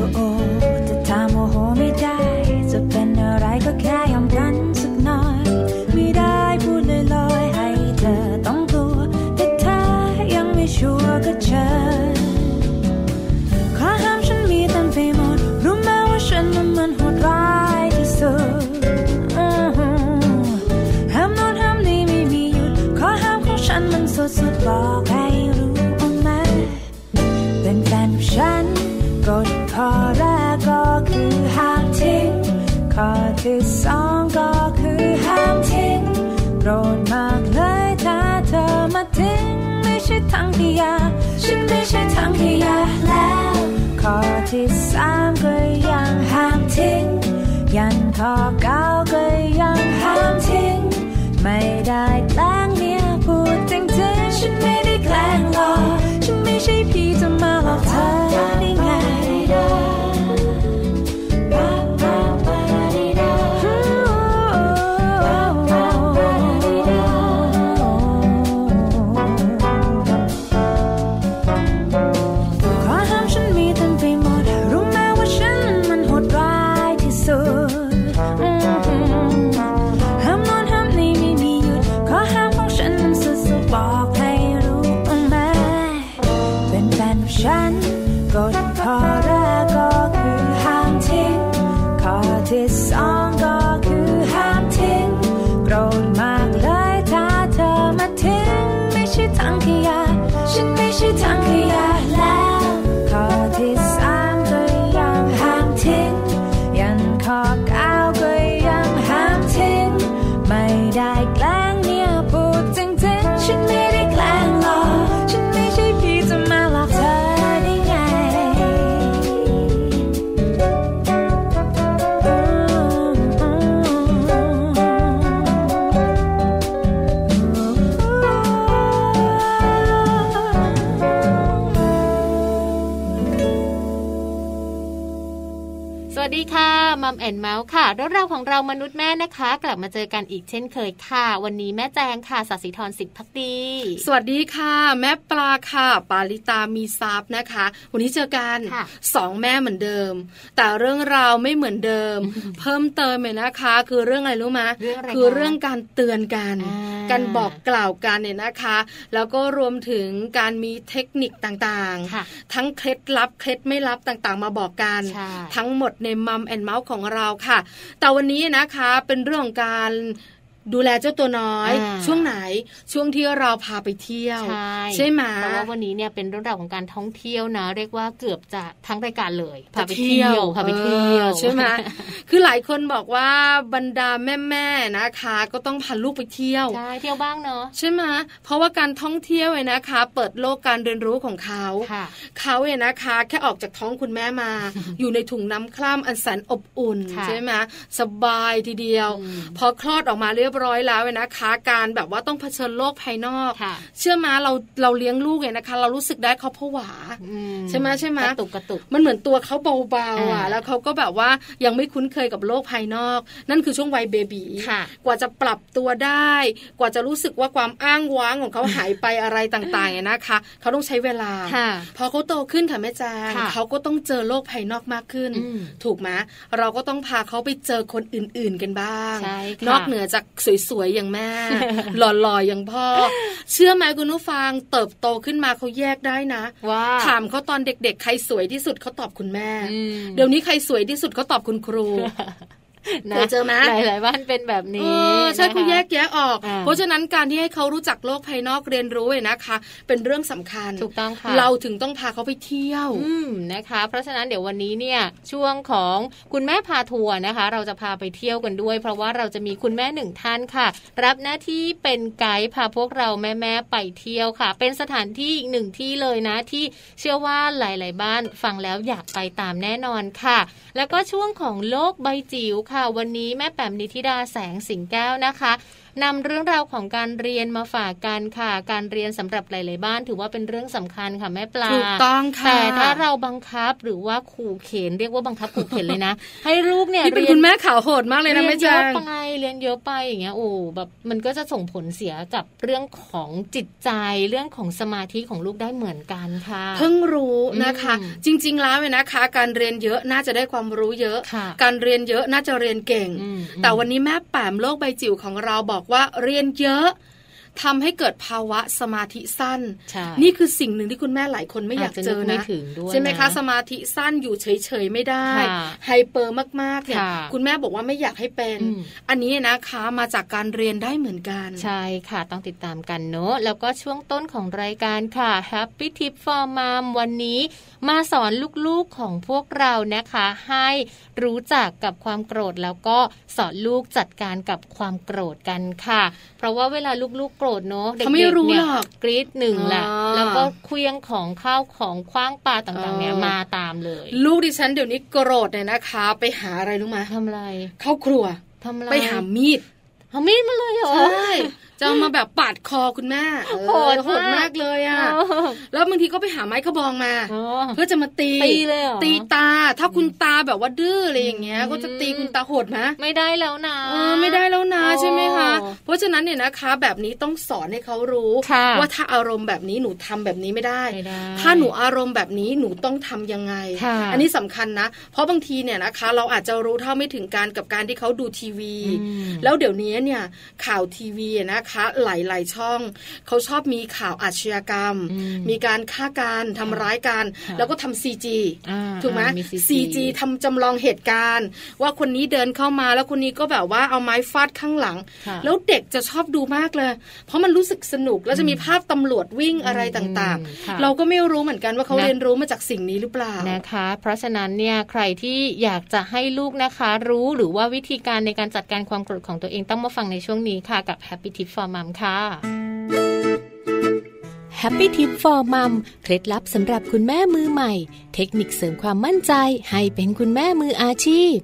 Oh. ขยะแล้วขอที่สามก็ยังห่างทิ้ง ยันขอเก้าก็ ของ เรามนุษย์แม่นะคะ กลับมาเจอกันอีกเช่นเคยค่ะ วันนี้แม่แจงค่ะสัสิธรสิทธิพักดี สวัสดีค่ะ แม่ปลาค่ะ ปาลิตามีซับนะคะ วันนี้เจอกันสองแม่เหมือนเดิม แต่เรื่องราวไม่เหมือนเดิม เพิ่มเติมเลยนะคะ คือเรื่องอะไรรู้ไหมคือเรื่องการเตือนกัน การบอกกล่าวกันเนี่ยนะคะ แล้วก็รวมถึงการมีเทคนิคต่างๆ ทั้งเคล็ดลับเคล็ดไม่ลับต่างๆ มาบอกกัน ทั้งหมดในมัมแอนเมาส์ของเราค่ะ แต่วันนี้นะคะเป็นเรื่องการ ดูแลเจ้าตัวน้อยอ่าช่วงไหนช่วงที่เราพาไปเที่ยว ใช่ใช่ไหมเพราะว่าวันนี้เนี่ยเป็นเรื่องราวของการท่องเที่ยวนะ เรียกว่าเกือบจะทั้งรายการเลยพาไปเที่ยวพาไปเที่ยวออใช่ไหมคือหลายคนบอกว่าบรรดาแม่ๆนะคะ ก็ต้องพาลูกไปเที่ยวใช่เที่ยวบ้างเนาะใช่ไหมเพราะว่าการท่องเที่ยวเนี่ยนะคะ เปิดโลกการเรียนรู้ของเขาค่ะเขาเนี่ยนะคะ แค่ออกจากท้องคุณแม่มา อยู่ในถุงน้ำคร่ำอันแสนอบอุ่นค่ะใช่ไหมสบายทีเดียวอืมพอคลอดออกมาเรียบร้อยแล้วเนี่ยนะคะ การแบบว่าต้องเผชิญโลกภายนอกค่ะเชื่อมาเราเราเลี้ยงลูกเนี่ยนะคะ เรารู้สึกได้เขาผวาอืใช่ไหมใช่ไหมกระตุกกระตุกมันเหมือนตัวเขาเบาๆอะอ่าแล้วเขาก็แบบว่ายังไม่คุ้นเคยกับโลกภายนอก นั่นคือช่วงวัยเบบีค่ะกว่าจะปรับตัวได้ กว่าจะรู้สึกว่าความอ้างว้างของเขาหายไปอะไรต่างๆเนี่ยนะคะ เขาต้องใช้เวลาค่ะพอเขาโตขึ้นค่ะแม่แจงค่ะเขาก็ต้องเจอโลกภายนอกมากขึ้นอืมถูกไหมเราก็ต้องพาเขาไปเจอคนอื่น ๆกันบ้างใช่ค่ะนอกเหนือจากสวยๆอย่างแม่ หล่อๆอย่างพ่อ เชื่อไหมคุณผู้ฟังเติบโตขึ้นมาเขาแยกได้นะว่าถามเขาตอนเด็กๆ ใครสวยที่สุดเขาตอบคุณแม่อืมเดี๋ยวนี้ใครสวยที่สุดเขาตอบคุณครู นะเคยเจอไหมหลายๆบ้านเป็นแบบเอนี้อใช่นะคะเขาแยกแยะออกอ่าเพราะฉะนั้นการที่ให้เขารู้จักโลกภายนอกเรียนรู้เนี่ยนะคะ เป็นเรื่องสำคัญถูกต้องค่ะเราถึงต้องพาเขาไปเที่ยวอืมนะคะ เพราะฉะนั้นเดี๋ยววันนี้เนี่ยช่วงของคุณแม่พาทัวร์นะคะ เราจะพาไปเที่ยวกันด้วย เพราะว่าเราจะมีคุณแม่หนึ่งท่านค่ะ รับหน้าที่เป็นไกด์พาพวกเราแม่ๆไปเที่ยวค่ะ เป็นสถานที่อีกหนึ่งที่เลยนะที่เชื่อว่าหลาย ๆ บ้านฟังแล้วอยากไปตามแน่นอนค่ะ แล้วก็ช่วงของโลกใบจิ๋วค่ะ วันนี้แม่แปมนิธิดาแสงสิงแก้วนะคะ นำเรื่องราวของการเรียนมาฝากกันค่ะ การเรียนสำหรับหลาย ๆ บ้าน ถือว่าเป็นเรื่องสำคัญค่ะแม่ปลาถูกต้องค่ะแต่ถ้าเราบังคับหรือว่าขู่เข็นเรียกว่าบังคับขู่เข็นเลยนะ ให้ลูกเนี่ยนี่เป็นเรียคุณแม่ข่าวโหดมากเลยนะเรีแม่นแจเยอะงไปเรียนเยอะไปอย่างเงี้ยโอ้แบบมันก็จะส่งผลเสียกับเรื่องของจิตใจเรื่องของสมาธิของลูกได้เหมือนกันค่ะ เพิ่งรู้นะคะอืมจริง ๆ แล้วเนี่ยนะคะ การเรียนเยอะน่าจะได้ความรู้เยอะค่ะการเรียนเยอะน่าจะเรียนเก่งอืมแต่วันนี้แม่แปมโลกใบจิ๋วของเราบอกว่าเรียนเยอะทำให้เกิดภาวะสมาธิสั้นใช่นี่คือสิ่งหนึ่งที่คุณแม่หลายคนไม่อยากอาจจะเจอนึกไม่นะถึงด้วยใช่ไหมคะนะสมาธิสั้นอยู่เฉยๆไม่ได้ค่ะไฮเปอร์มากๆเนี่ยค่ะคุณแม่บอกว่าไม่อยากให้เป็นอืมอันนี้นะคะมาจากการเรียนได้เหมือนกัน ใช่ค่ะต้องติดตามกันเนอะแล้วก็ช่วงต้นของรายการค่ะ Happy Tip for Mom วันนี้มาสอนลูกๆของพวกเรานะคะ ให้รู้จักกับความโกรธแล้วก็สอนลูกจัดการกับความโกรธกันค่ะ เพราะว่าเวลาลูกๆโกรธเนอะเด็กเขาไม่ๆรู้เนี่ยหรอกกรีดหนึ่งแหละอ่าแล้วก็เคลี้ยงของข้าวของคว้างปลาต่างๆเนี่ยเออมาตามเลย ลูกดิฉันเดี๋ยวนี้โกรธเนี่ยนะคะ ไปหาอะไรรู้ไหมทำอะไรเข้าครัวทำอะไรไปหามีดเอามีดมาเลยเหรอใช่ จะเอามาแบบปาดคอคุณแม่เออโหดมากโหดมากเลยอะอ๋อแล้วบางทีก็ไปหาไม้กระบองมาอ๋อเพื่อจะมาตีตีเลยเหรอตีตา ถ้าคุณตาแบบว่าดื้ออะไรอย่างเงี้ยอืมก็จะตีคุณตาโหดไหมไม่ได้แล้วนะเออไม่ได้แล้วนะโอ้ใช่ไหมคะ เพราะฉะนั้นเนี่ยนะคะ แบบนี้ต้องสอนให้เขารู้ค่ะว่าถ้าอารมณ์แบบนี้หนูทำแบบนี้ไม่ได้ไม่ได้ ถ้าหนูอารมณ์แบบนี้หนูต้องทำยังไงค่ะอันนี้สำคัญนะ เพราะบางทีเนี่ยนะคะ เราอาจจะรู้เท่าไม่ถึงการกับการที่เขาดูทีวีอืมแล้วเดี๋ยวนี้เนี่ยข่าวทีวีนะคะ หลาย ๆ ช่องเขาชอบมีข่าวอาชญากรรมอืมมีการฆ่าการทำร้ายกันค่ะแล้วก็ทำซีจีอ่าถูกไหมอ่ามี CG CG ทำจำลองเหตุการณ์ ว่าคนนี้เดินเข้ามาแล้วคนนี้ก็แบบว่าเอาไม้ฟาดข้างหลังค่ะแล้วเด็กจะชอบดูมากเลย เพราะมันรู้สึกสนุกแล้วจะมีภาพตำรวจวิ่งอะไรต่างอืมค่ะๆเราก็ไม่รู้เหมือนกันว่าเขานะเรียนรู้มาจากสิ่งนี้หรือเปล่านะคะ เพราะฉะนั้นเนี่ยใครที่อยากจะให้ลูกนะคะ รู้หรือว่าวิธีการในการจัดการความโกรธของตัวเองต้องมาฟังในช่วงนี้ค่ะกับ Happy Tip for Mom ค่ะ Happy Tip for Mom เคล็ดลับสำหรับคุณแม่มือใหม่ เทคนิคเสริมความมั่นใจให้เป็นคุณแม่มืออาชีพ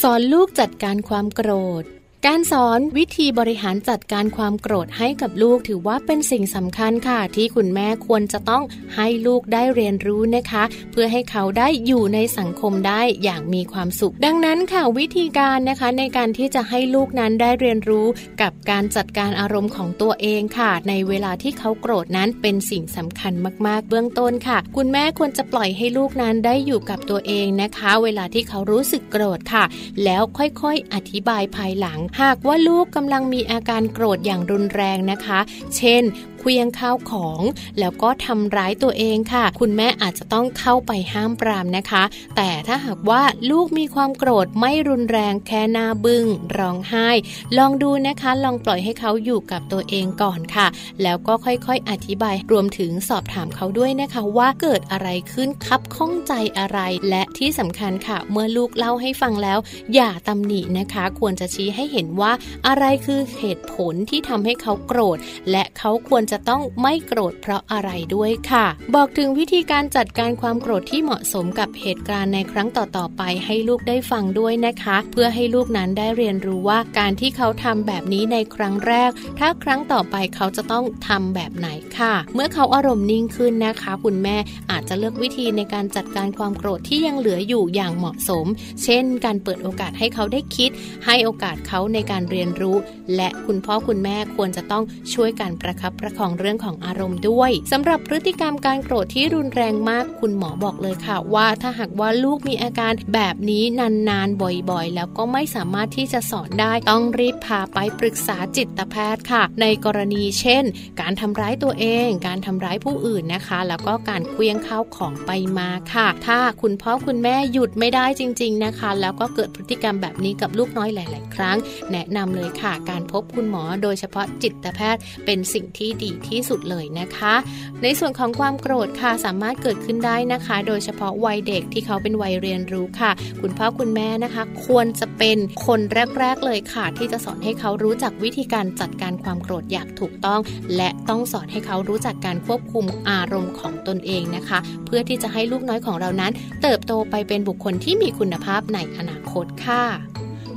สอนลูกจัดการความโกรธ การสอนวิธีบริหารจัดการความโกรธให้กับลูกถือว่าเป็นสิ่งสำคัญค่ะ ที่คุณแม่ควรจะต้องให้ลูกได้เรียนรู้นะคะ เพื่อให้เขาได้อยู่ในสังคมได้อย่างมีความสุข ดังนั้นค่ะวิธีการนะคะในการที่จะให้ลูกนั้นได้เรียนรู้กับการจัดการอารมณ์ของตัวเองค่ะ ในเวลาที่เขาโกรธนั้นเป็นสิ่งสำคัญมาก ๆ เบื้องต้นค่ะ คุณแม่ควรจะปล่อยให้ลูกนั้นได้อยู่กับตัวเองนะคะ เวลาที่เขารู้สึกโกรธค่ะ แล้วค่อยๆ อธิบายภายหลังหากว่าลูกกำลังมีอาการโกรธอย่างรุนแรงนะคะ เช่น เคลียงข้าวของ แล้วก็ทำร้ายตัวเองค่ะ คุณแม่อาจจะต้องเข้าไปห้ามปรามนะคะ แต่ถ้าหากว่าลูกมีความโกรธไม่รุนแรงแค่หน้าบึง้งร้องไห้ ลองดูนะคะ ลองปล่อยให้เขาอยู่กับตัวเองก่อนค่ะ แล้วก็ค่อยๆอธิบายรวมถึงสอบถามเขาด้วยนะคะว่าเกิดอะไรขึ้นคับข้องใจอะไร และที่สำคัญค่ะ เมื่อลูกเล่าให้ฟังแล้ว อย่าตำหนินะคะ ควรจะชี้ให้เห็นว่าอะไรคือเหตุผลที่ทำให้เขาโกรธ และเขาควรจะต้องไม่โกรธเพราะอะไรด้วยค่ะ บอกถึงวิธีการจัดการความโกรธที่เหมาะสมกับเหตุการณ์ในครั้งต่อๆไปให้ลูกได้ฟังด้วยนะคะ เพื่อให้ลูกนั้นได้เรียนรู้ว่าการที่เขาทำแบบนี้ในครั้งแรก ถ้าครั้งต่อไปเขาจะต้องทำแบบไหนค่ะ เมื่อเขาอารมณ์นิ่งขึ้นนะคะ คุณแม่อาจจะเลือกวิธีในการจัดการความโกรธที่ยังเหลืออยู่อย่างเหมาะสม เช่น การเปิดโอกาสให้เขาได้คิด ให้โอกาสเขาในการเรียนรู้ และคุณพ่อคุณแม่ควรจะต้องช่วยกันประคับประคองเรื่องของอารมณ์ด้วยสำหรับพฤติกรรมการโกรธที่รุนแรงมากคุณหมอบอกเลยค่ะ ว่าถ้าหากว่าลูกมีอาการแบบนี้นานๆบ่อยๆ แล้วก็ไม่สามารถที่จะสอนได้ต้องรีบพาไปปรึกษาจิตแพทย์ค่ะ ในกรณีเช่น การทำร้ายตัวเอง การทำร้ายผู้อื่นนะคะ แล้วก็การเคลี้ยงข้าวของไปมาค่ะ ถ้าคุณพ่อคุณแม่หยุดไม่ได้จริง ๆนะคะ แล้วก็เกิดพฤติกรรมแบบนี้กับลูกน้อยหลาย ๆ ครั้ง แนะนำเลยค่ะ การพบคุณหมอโดยเฉพาะจิตแพทย์เป็นสิ่งที่ดีที่สุดเลยนะคะ ในส่วนของความโกรธค่ะสามารถเกิดขึ้นได้นะคะ โดยเฉพาะวัยเด็กที่เขาเป็นวัยเรียนรู้ค่ะ คุณพ่อคุณแม่นะคะ ควรจะเป็นคนแรก ๆ เลยค่ะ ที่จะสอนให้เขารู้จักวิธีการจัดการความโกรธอย่างถูกต้อง และต้องสอนให้เขารู้จักการควบคุมอารมณ์ของตนเองนะคะ เพื่อที่จะให้ลูกน้อยของเรานั้น เติบโตไปเป็นบุคคลที่มีคุณภาพในอนาคตค่ะ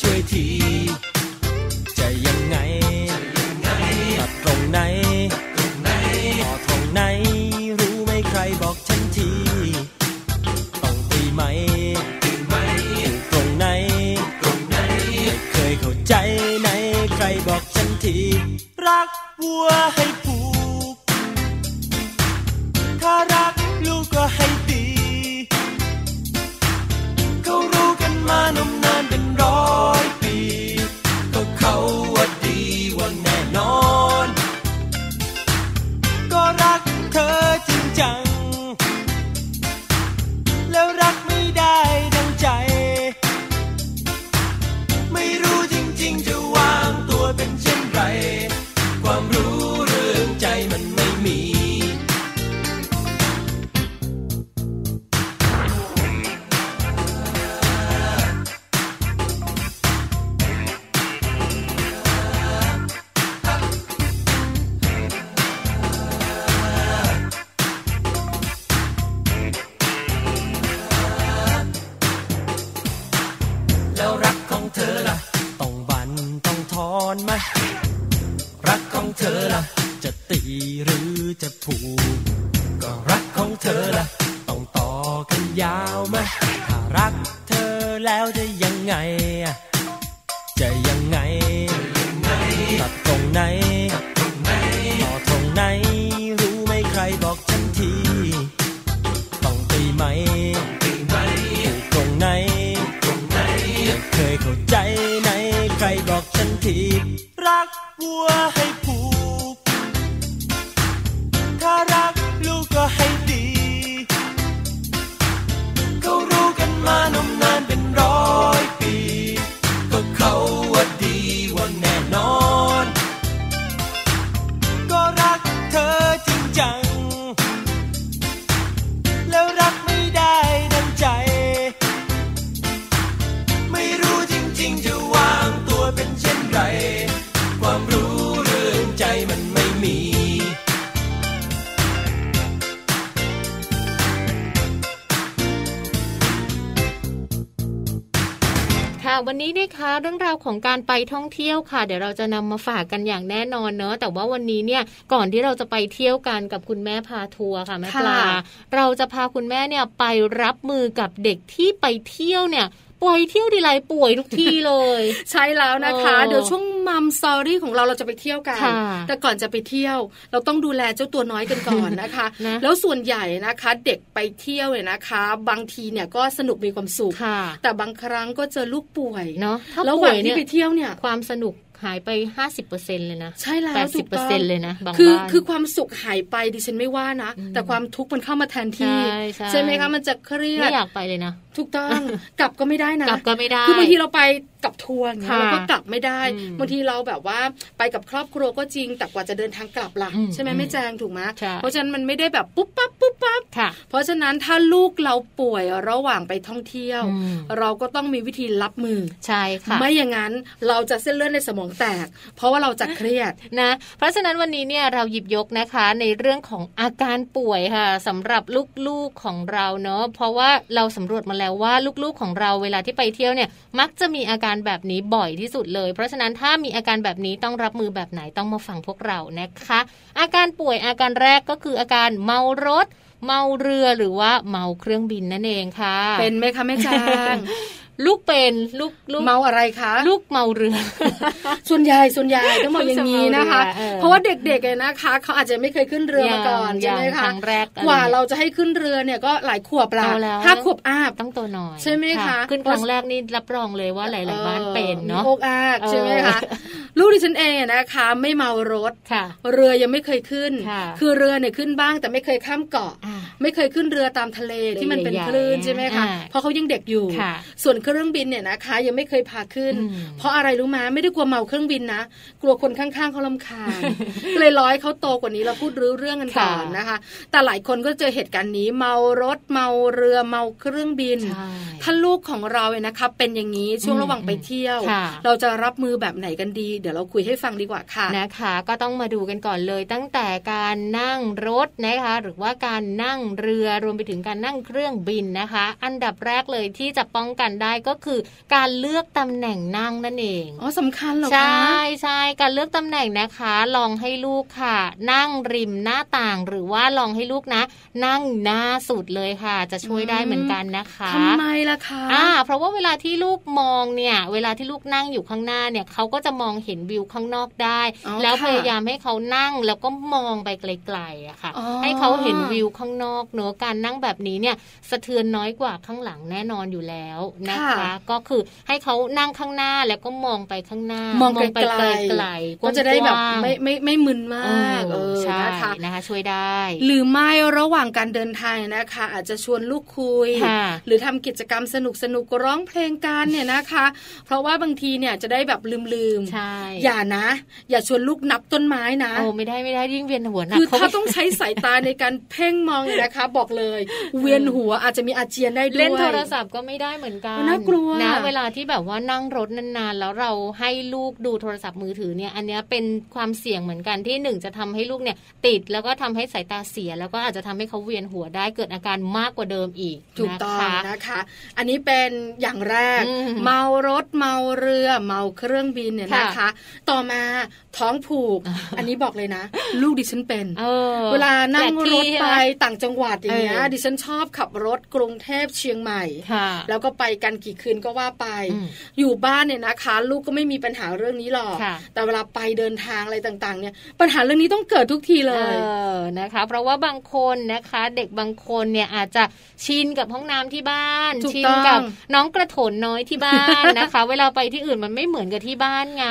รู้ก็ ของการไปท่องเที่ยวค่ะ เดี๋ยวเราจะนำมาฝากกันอย่างแน่นอนเนอะแต่ว่าวันนี้เนี่ยก่อนที่เราจะไปเที่ยวกันกับคุณแม่พาทัวร์ค่ะแม่ปลาค่ะเราจะพาคุณแม่เนี่ยไปรับมือกับเด็กที่ไปเที่ยวเนี่ย ปล่อยเที่ยวทีไรป่วยทุกที่เลย ใช่แล้วนะคะเออเดี๋ยวช่วงมัมสตอรี่ของเราเราจะไปเที่ยวกันค่ะแต่ก่อนจะไปเที่ยว เราต้องดูแลเจ้าตัวน้อยกันก่อนนะคะนะแล้วส่วนใหญ่นะคะ เด็กไปเที่ยวเนี่ยนะคะ บางทีเนี่ยก็สนุกมีความสุขค่ะแต่บางครั้งก็เจอลูกป่วยเนาะถ้าแล้วป่วัวนยที่เนี่ยไปเที่ยวเนี่ยความสนุกหายไป 50%เลยนะ ใช่แล้วแปดถูสิบกเปอร์ต้เซ็อนงต์เลยนะบางคือบ้านคือความสุขหายไปดิฉันไม่ว่านะอืมแต่ความทุกข์มันเข้ามาแทนที่ ใช่ใช่ไหมคะ มันจะเครียไม่ดอยากไปเลยนะถูกต้องกลับก็ไม่ได้นะกลับก็ไม่ได้คือบางทีเราไปกับทัวร์อย่างเงี้ยค่ะเราก็กลับไม่ได้อืมบางทีเราแบบว่าไปกับครอบครัวก็จริง แต่กว่าจะเดินทางกลับล่ะอืมใช่ไหมอืมไม่แจงถูกไหมใช่เพราะฉะนั้นมันไม่ได้แบบปุ๊บปั๊บปุ๊บปั๊บค่ะเพราะฉะนั้นถ้าลูกเราป่วยระหว่างไปท่องเที่ยวอืมเราก็ต้องมีวิธีรับมือใช่ค่ะไม่อย่างนั้นเราจะเส้นเลือดในสมองแตก เพราะว่าเราจะเครียดนะ เพราะฉะนั้นวันนี้เนี่ยเราหยิบยกนะคะในเรื่องของอาการป่วยค่ะสำหรับลูกๆของเราเนาะเพราะว่าเราสำรวจมาแล้วว่าลูกๆของเราเวลาที่ไปเที่ยวเนี่ยมักจะมีอาการแบบนี้บ่อยที่สุดเลย เพราะฉะนั้นถ้ามีอาการแบบนี้ต้องรับมือแบบไหนต้องมาฟังพวกเรานะคะ อาการป่วยอาการแรกก็คืออาการเมารถเมาเรือหรือว่าเมาเครื่องบินนั่นเองค่ะ เป็นไหมคะแม่แจง ลูกเป็นลูกลูกเมาอะไรคะ ลูกเมาเรือ ส่วนใหญ่ส่วนใหญ่ต้องบอกอย่างนี้นะคะเออเพราะว่าเด็กๆเนี่ยนะคะเขาอาจจะไม่เคยขึ้นเรือมาก่อนยังใช่ไหมยังคะครั้งแรกอะไรกว่าเราจะให้ขึ้นเรือเนี่ยก็หลายขวบละเอาแล้วห้าขวบอาบต้องตัวหน่อยใช่ไหมคะขึ้นครั้งแรกนี่รับรองเลยว่าหลายๆบ้านเป็นเนาะมีโอกอากเออใช่ไหมคะลูกดิฉันเองอะนะคะ ไม่เมารถค่ะเรือยังไม่เคยขึ้นค่ะคือเรือเนี่ยขึ้นบ้างแต่ไม่เคยข้ามเกาะอ่าไม่เคยขึ้นเรือตามทะเลที่มันเป็นใหญ่ๆคลื่นใช่ไหมคะอ่าเพราะเขายังเด็กอยู่ค่ะส่วนเครื่องบินเนี่ยนะคะ ยังไม่เคยพาขึ้นอืมเพราะอะไรรู้มาไม่ได้กลัวเมาเครื่องบินนะ กลัวคนข้างๆเขาลำคาญก็เลยร้อยเขาโตกว่านี้เราพูดรู้เรื่องกันก่อนค่ะนะคะ แต่หลายคนก็เจอเหตุการณ์นี้เมารถเมาเรือเมาเครื่องบินใช่ถ้าลูกของเราเนี่ยนะคะเป็นอย่างนี้ช่วงอืมระหว่างไปเที่ยวค่ะเราจะรับมือแบบไหนกันดี เดี๋ยวเราคุยให้ฟังดีกว่าค่ะนะคะ ก็ต้องมาดูกันก่อนเลยตั้งแต่การนั่งรถนะคะ หรือว่าการนั่งเรือรวมไปถึงการนั่งเครื่องบินนะคะ อันดับแรกเลยที่จะป้องกันได้ก็คือการเลือกตำแหน่งนั่งนั่นเองอ๋อสำคัญเหรอใชคะ่ใช่การเลือกตำแหน่งนะคะ ลองให้ลูกค่ะ นั่งริมหน้าต่างหรือว่าลองให้ลูกนะ นั่งหน้าสุดเลยค่ะ จะช่วยได้เหมือนกันนะคะทำไมล่ะคะอ่าเพราะว่าเวลาที่ลูกมองเนี่ย เวลาที่ลูกนั่งอยู่ข้างหน้าเนี่ยเขาก็จะมองเห็นวิวข้างนอกได้อ๋อแล้วค่ะพยายามให้เขานั่งแล้วก็มองไปไกลๆอะค่ะอ๋อให้เขาเห็นวิวข้างนอกเนอะการนั่งแบบนี้เนี่ยสะเทือนน้อยกว่าข้างหลังแน่นอนอยู่แล้วนะคะค่ะก็คือให้เขานั่งข้างหน้าแล้วก็มองไปข้างหน้า มองไปไกลๆไกลๆก็จะได้แบบกว้างๆไม่ไม่ไม่มึนมากเอเอออใช่นะคะนะคะ ช่วยได้ หรือไม่ระหว่างการเดินทางนะคะ อาจจะชวนลูกคุยค่ะหรือทำกิจกรรมสนุกสนุกร้องเพลงกันเนี่ยนะคะ เพราะว่าบางทีเนี่ยจะได้แบบลืมลืมๆใช่อย่านะ อย่าชวนลูกนับต้นไม้นะโอ้ไม่ได้ไม่ได้ยิ่งเวียนหัวหนักคือเขาถ้าต้องใช้สายตาในการเพ่งมองนะคะ บอกเลย เวียนหัวอาจจะมีอาเจียนได้ด้วยเล่นโทรศัพท์ก็ไม่ได้เหมือนกันน่ากลัวนะเวลาที่แบบว่านั่งรถนานๆ แล้วเราให้ลูกดูโทรศัพท์มือถือเนี่ย อันเนี้ยเป็นความเสี่ยงเหมือนกันที่หนึ่งจะทำให้ลูกเนี่ย ติดแล้วก็ทำให้สายตาเสีย แล้วก็อาจจะทำให้เขาเวียนหัวได้เกิดอาการมากกว่าเดิมอีกถูกต้องนะคะนะคะอันนี้เป็นอย่างแรกอืมเมารถเมาเรือเมาเครื่องบินเนี่ยค่ะนะคะ ต่อมาท้องผูก อันนี้บอกเลยนะ ลูกดิฉันเป็นเออเวลานั่งแปลกรที่ถใช่ไปหมต่างจังหวัดอย่างเงี้ยเออดิฉันชอบขับรถกรุงเทพเชียงใหม่ค่ะแล้วก็ไปกันกี่คืนก็ว่าไปอืมอยู่บ้านเนี่ยนะคะ ลูกก็ไม่มีปัญหาเรื่องนี้หรอกค่ะแต่เวลาไปเดินทางอะไรต่างๆ เนี่ยปัญหาเรื่องนี้ต้องเกิดทุกทีเลยเออนะคะ เพราะว่าบางคนนะคะ เด็กบางคนเนี่ยอาจจะชินกับห้องน้ำที่บ้านถูกชินต้องกับน้องกระโถนน้อยที่บ้านนะคะ เวลาไปที่อื่นมันไม่เหมือนกับที่บ้านไง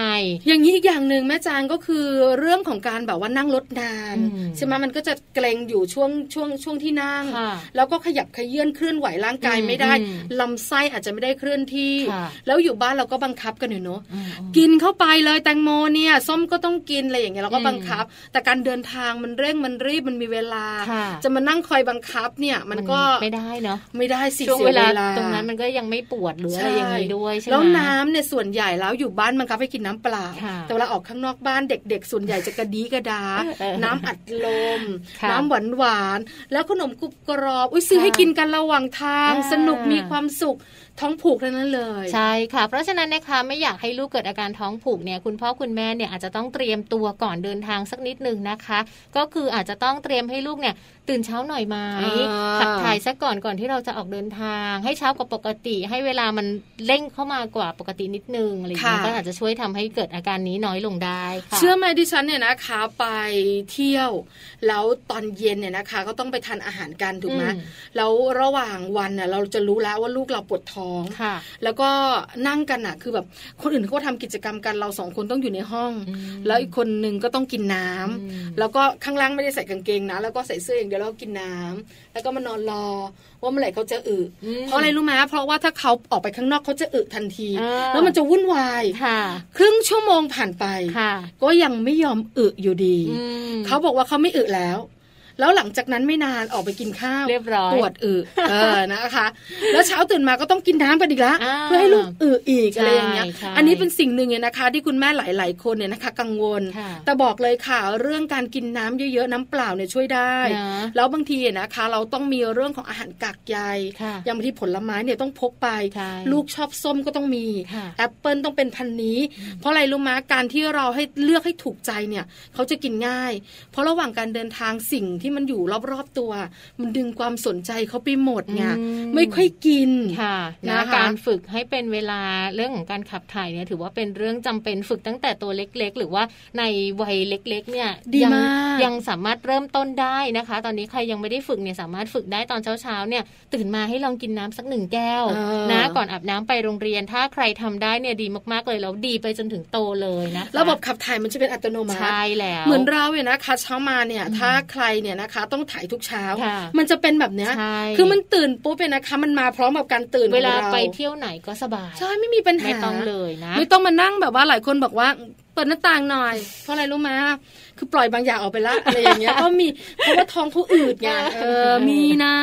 อย่างนี้อีกอย่างหนึ่งแม่จางก็คือเรื่องของการแบบว่านั่งรถนานอืมใช่ไหมมันก็จะเกรงอยู่ช่วงช่วงช่วงที่นั่งค่ะแล้วก็ขยับขยื่นเคลื่อนไหวร่างกายอืมไม่ได้อืมลำไส้อาจจะไม่ได้เคลื่อนที่ค่ะแล้วอยู่บ้านเราก็บังคับกันอยู่เนอะอืมกินเข้าไปเลยแตงโมเนี่ยส้มก็ต้องกินอะไรอย่างเงี้ยเราก็อืมบังคับ แต่การเดินทางมันเร่งมันรีบมันมีเวลาค่ะจะมานั่งคอยบังคับเนี่ยมันก็ไม่ได้เนาะไม่ได้สิช่วงสียเวลาตรงนั้นมันก็ยังไม่ปวดหรืออะไรอย่างนี้ด้วยใช่ไหมแล้วน้ำเนี่ยส่วนใหญ่แล้วอยู่บ้านบังคับให้กินน้ำเปล่าค่ะแต่เวลาออกข้างนอกบ้านเด็ก ๆ ส่วนใหญ่จะกระดีกระดาเออน้ำอัดลมค่ะน้ำหวานหวานๆแล้วขนมกรุบกรอบ อุ้ยซื้อค่ะให้กินกันระหว่างทางอ่าสนุกมีความสุขท้องผูกทั้งนั้นเลย ใช่ค่ะ เพราะฉะนั้นนะคะไม่อยากให้ลูกเกิดอาการท้องผูกเนี่ยคุณพ่อคุณแม่เนี่ยอาจจะต้องเตรียมตัวก่อนเดินทางสักนิดนึงนะคะ ก็คืออาจจะต้องเตรียมให้ลูกเนี่ยตื่นเช้าหน่อยไหมอ่าขับถ่ายซะก่อนก่อนที่เราจะออกเดินทาง ให้เช้ากว่าปกติ ให้เวลามันเร่งเข้ามากว่าปกตินิดนึงอะไรอย่างเงี้ยค่ะก็อาจจะช่วยทำให้เกิดอาการนี้น้อยลงได้ค่ะเชื่อไหมดิฉันเนี่ยนะคะไปเที่ยว แล้วตอนเย็นเนี่ยนะคะ ก็ต้องไปทานอาหารกันถูกไหมอืมแล้วระหว่างวันน่ะเราจะรู้แล้วว่าลูกเราปวดท้องค่ะแล้วก็นั่งกันอะ คือแบบคนอื่นเขาก็ทำกิจกรรมกันเราสองคนต้องอยู่ในห้องอืมแล้วอีกคนนึงก็ต้องกินน้ำอืมแล้วก็ข้างล่างไม่ได้ใส่กางเกงนะแล้วก็ใส่เสื้ออย่างเดียวแล้วก็กินน้ำแล้วก็มานอนรอว่าเมื่อไหร่เขาจะอึอืมเพราะอะไรรู้ไหมเพราะว่าถ้าเขาออกไปข้างนอกเขาจะอึทันทีอ่าแล้วมันจะวุ่นวายค่ะครึ่งชั่วโมงผ่านไปค่ะก็ยังไม่ยอมอึอยู่ดีอืมเขาบอกว่าเขาไม่อึแล้ว แล้วหลังจากนั้นไม่นานออกไปกินข้าวเรียบร้อยปวดอึเออนะคะ แล้วเช้าตื่นมาก็ต้องกินน้ำกันอีกละอ่าเพื่อให้ลูกอึอีกใช่อะไรอย่างเงี้ยใช่อันนี้เป็นสิ่งหนึ่งเนี่ยนะคะ ที่คุณแม่หลาย ๆ คนเนี่ยนะคะ กังวลค่ะแต่บอกเลยค่ะเรื่องการกินน้ำเยอะ ๆ น้ำเปล่าเนี่ยช่วยได้นะแล้วบางทีอะนะคะ เราต้องมีเรื่องของอาหารกากใยค่ะอย่างบางทีผลไม้เนี่ยต้องพกไปใช่ลูกชอบส้มก็ต้องมีค่ะแอปเปิลต้องเป็นพันธุ์นี้ เพราะอะไรรู้ไหมการที่เราให้เลือกให้ถูกใจเนี่ยเขาจะกินง่าย เพราะระหว่างการเดินทางสิ่งที่มันอยู่รอบๆตัว มันดึงความสนใจเขาไปหมดไงอืมไม่ค่อยกินค่ะนะนะคะการฝึกให้เป็นเวลาเรื่องของการขับถ่ายเนี่ยถือว่าเป็นเรื่องจำเป็นฝึกตั้งแต่ตัวเล็ก ๆ หรือว่าในวัยเล็ก ๆ เนี่ยดียัมากยังสามารถเริ่มต้นได้นะคะ ตอนนี้ใครยังไม่ได้ฝึกเนี่ยสามารถฝึกได้ตอนเช้าๆเนี่ย ตื่นมาให้ลองกินน้ำสักหนึ่งแก้วเออนะก่อนอาบน้ำไปโรงเรียน ถ้าใครทำได้เนี่ยดีมากๆเลยแล้วดีไปจนถึงโตเลยนะคะระบบขับถ่ายมันจะเป็นอัตโนมัติใช่แล้วเหมือนเราเนี่ยนะคะเช้ามาเนี่ยถ้าใครเนี่ยนะคะ ต้องถ่ายทุกเช้าค่ะมันจะเป็นแบบเนี้ยใช่คือมันตื่นปุ๊บเนี่ยนะคะ มันมาพร้อมกับการตื่นเวลาของรไปเที่ยวไหนก็สบายใช่ไม่มีปัญหาไม่ต้องเลยนะไม่ต้องมานั่งแบบว่าหลายคนบอกว่าเปิดหน้าต่างหน่อย เพราะอะไรรู้ไหมคือปล่อยบางอย่างออกไปละอะไรอย่างเงี้ยก็มีเพราะว่าท้องเขาอืดไงเออมีนะ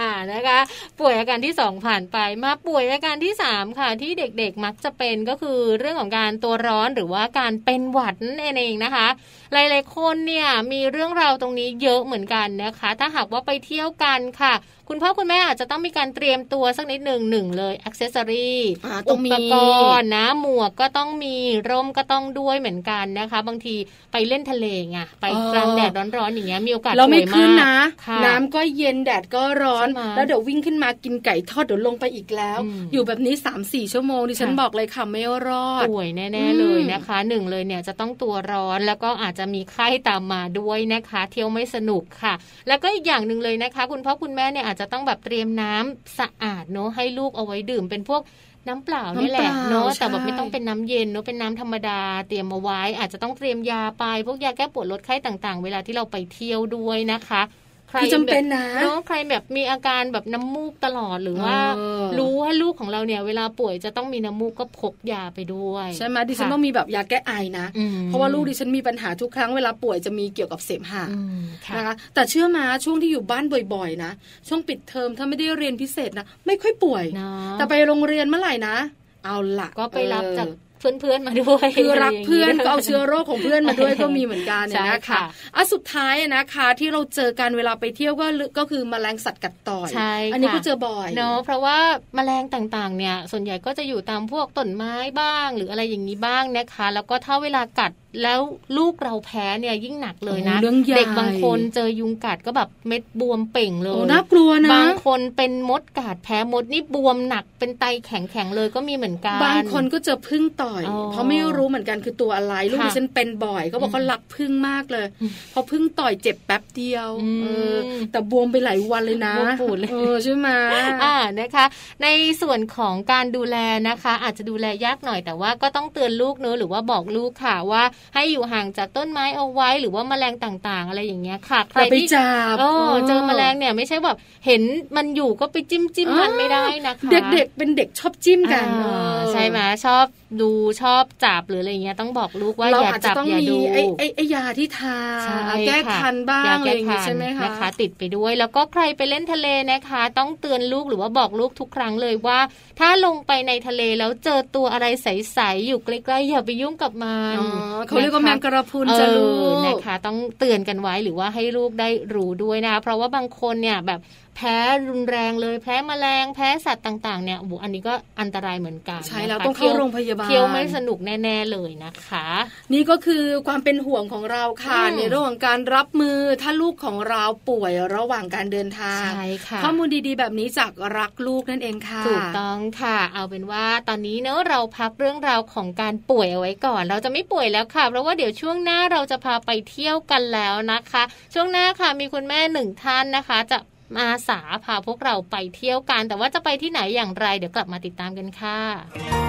อ่านะคะ ป่วยอาการที่สองผ่านไปมาป่วยอาการที่สามค่ะ ที่เด็กๆมักจะเป็นก็คือเรื่องของการตัวร้อนหรือว่าการเป็นหวัดนั่นเองนะคะหลายๆคนเนี่ยมีเรื่องราวตรงนี้เยอะเหมือนกันนะคะ ถ้าหากว่าไปเที่ยวกันค่ะ คุณพ่อคุณแม่อาจจะต้องมีการเตรียมตัวสักนิดหนึ่งหนึ่งเลยอ็อกเซสซอรี่อ่าต้องมีปกรณ์นะหมวกก็ต้องมีร่มก็ต้องด้วยเหมือนกันนะคะ บางทีไปเล่นทะเลไงไปกลางแดดร้อนๆอย่างเงี้ยมีโอกาสเราไม่ป่วยขึ้นมากนะค่ะน้ำก็เย็นแดดก็ร้อนใช่ไหมแล้วเดี๋ยววิ่งขึ้นมากินไก่ทอดเดี๋ยวลงไปอีกแล้วอืมอยู่แบบนี้3ามสี่ชั่วโมงดิฉันค่ะบอกเลยค่ะไม่รอดป่วยอืแน่มๆเลยนะคะหนึ่งเลยเนี่ยจะต้องตัวร้อนแล้วก็อาจจะมีไข้ตามมาด้วยนะคะ เที่ยวไม่สนุกค่ะ แล้วก็อีกอย่างหนึ่งเลยนะคะ คุณพ่อคุณแม่เนี่ยอาจจะต้องแบบเตรียมน้ำสะอาดเนอะให้ลูกเอาไว้ดื่มเป็นพวกน้ำเปล่านี่แหละน้ำเปล่าเนอะใช่แต่แบบไม่ต้องเป็นน้ำเย็นเนอะเป็นน้ำธรรมดาเตรียมเอาไว้ อาจจะต้องเตรียมยาไป พวกยาแก้ปวดลดไข้ต่างๆ เวลาที่เราไปเที่ยวด้วยนะคะ ใครคือจำเป็นนะแบบเนอะใครแบบมีอาการแบบน้ำมูกตลอดหรือว่าเออรู้ว่าลูกของเราเนี่ย เวลาป่วยจะต้องมีน้ำมูกก็พกยาไปด้วยใช่ไหมดิฉันค่ะต้องมีแบบยาแก้ไอนะอืมเพราะว่าลูกดิฉันมีปัญหาทุกครั้งเวลาป่วยจะมีเกี่ยวกับเสมหะอืมค่ะนะคะแต่เชื่อมาช่วงที่อยู่บ้านบ่อยๆนะช่วงปิดเทอมถ้าไม่ได้เรียนพิเศษนะไม่ค่อยป่วยเนาะแต่ไปโรงเรียนเมื่อไหร่นะเอาละก็ไปรับจาก เพื่อนๆมาด้วยคือรักเพื่อนก็เอาเชื้ออโรคของเพื่อนมาด้วยก็มีเหมือนกันเนี่ยใช่นะค่ะคะอะสุดท้ายนะคะที่เราเจอกันเวลาไปเที่ยวก็ก็คือแมลงสัตว์กัดต่อยใช่อันนี้ค่ะก็เจอบ่อยเนาะเพราะว่าแมลงต่างๆเนี่ยส่วนใหญ่ก็จะอยู่ตามพวกต้นไม้บ้าง หรืออะไรอย่างนี้บ้างนะคะ แล้วก็ถ้าเวลากัด แล้วลูกเราแพ้เนี่ยยิ่งหนักเลยนะโอ้เรื่องใหญ่เด็กบางคนเจอยุงกัดก็แบบเม็ดบวมเป่งเลโอ้ยน่ากลัวนะบางคนเป็นมดกัดแพ้มดนี่บวมหนักเป็นไตแข็งๆเลยก็มีเหมือนกันบางคนก็เจอพึ่งต่อยอ๋อเพราะไม่รู้เหมือนกันคือตัวอะไรลูกค่ะดิฉันเป็นบ่อยเขาบอกเขารักพึ่งมากเลยเพราะพึ่งต่อยเจ็บแป๊บเดียวอืมเออแต่บวมไปหลายวันเลยนะบวมปูดเลยเออใช่ไหมอ่านะคะ ในส่วนของการดูแลนะคะ อาจจะดูแลยากหน่อยแต่ว่าก็ต้องเตือนลูกเนอะหรือว่าบอกลูกค่ะว่าให้อยู่ห่างจากต้นไม้เอาไว้หรือว่าแมลงต่างๆ อะไรอย่างเงี้ยค่ะใครอย่าไปที่จับเออเจอแมลงเนี่ยไม่ใช่แบบเห็นมันอยู่ก็ไปจิ้มจิ้มมันไม่ได้นะคะเด็กๆเป็นเด็กชอบจิ้มกันอ่าเออใช่ไหมชอบดูชอบจับหรืออะไรเงี้ยต้องบอกลูกว่าเราอย่าอาจจะจับต้องอย่ามีดูไอ้ไอ้ไอ้ยาที่ทาใช่แก้ค่ะคันบ้างยอะไรอย่างงี้ใช่ไหมคะนะคะ ติดไปด้วย แล้วก็ใครไปเล่นทะเลนะคะ ต้องเตือนลูกหรือว่าบอกลูกทุกครั้งเลยว่า ถ้าลงไปในทะเลแล้วเจอตัวอะไรใสๆอยู่ใกล้ๆอย่าไปยุ่งกับมันอ๋อเขาเรียกว่าแมงกระพรุนเอจะลูอกนะคะ ต้องเตือนกันไว้หรือว่าให้ลูกได้รู้ด้วยนะคะเพราะว่าบางคนเนี่ยแบบ แพ้รุนแรงเลย แพ้แมลงแพ้สัตว์ต่าง ๆ เนี่ยโอ้โหอันนี้ก็อันตรายเหมือนกัน ใช่แล้วนะคะต้องเข้าโรงพยาบาลเที่ยวไม่สนุกแน่ ๆ เลยนะคะ นี่ก็คือความเป็นห่วงของเราค่ะอืมในเรื่องของการรับมือถ้าลูกของเราป่วยระหว่างการเดินทางใช่ค่ะข้อมูลดีๆ แบบนี้จากรักลูกนั่นเองค่ะถูกต้องค่ะ เอาเป็นว่าตอนนี้เนอะเราพักเรื่องราวของการป่วยเอาไว้ก่อน เราจะไม่ป่วยแล้วค่ะ เพราะว่าเดี๋ยวช่วงหน้าเราจะพาไปเที่ยวกันแล้วนะคะ ช่วงหน้าค่ะมีคุณแม่หนึ่งท่านนะคะ จะ มาสาพาพวกเราไปเที่ยวกัน แต่ว่าจะไปที่ไหนอย่างไร เดี๋ยวกลับมาติดตามกันค่ะ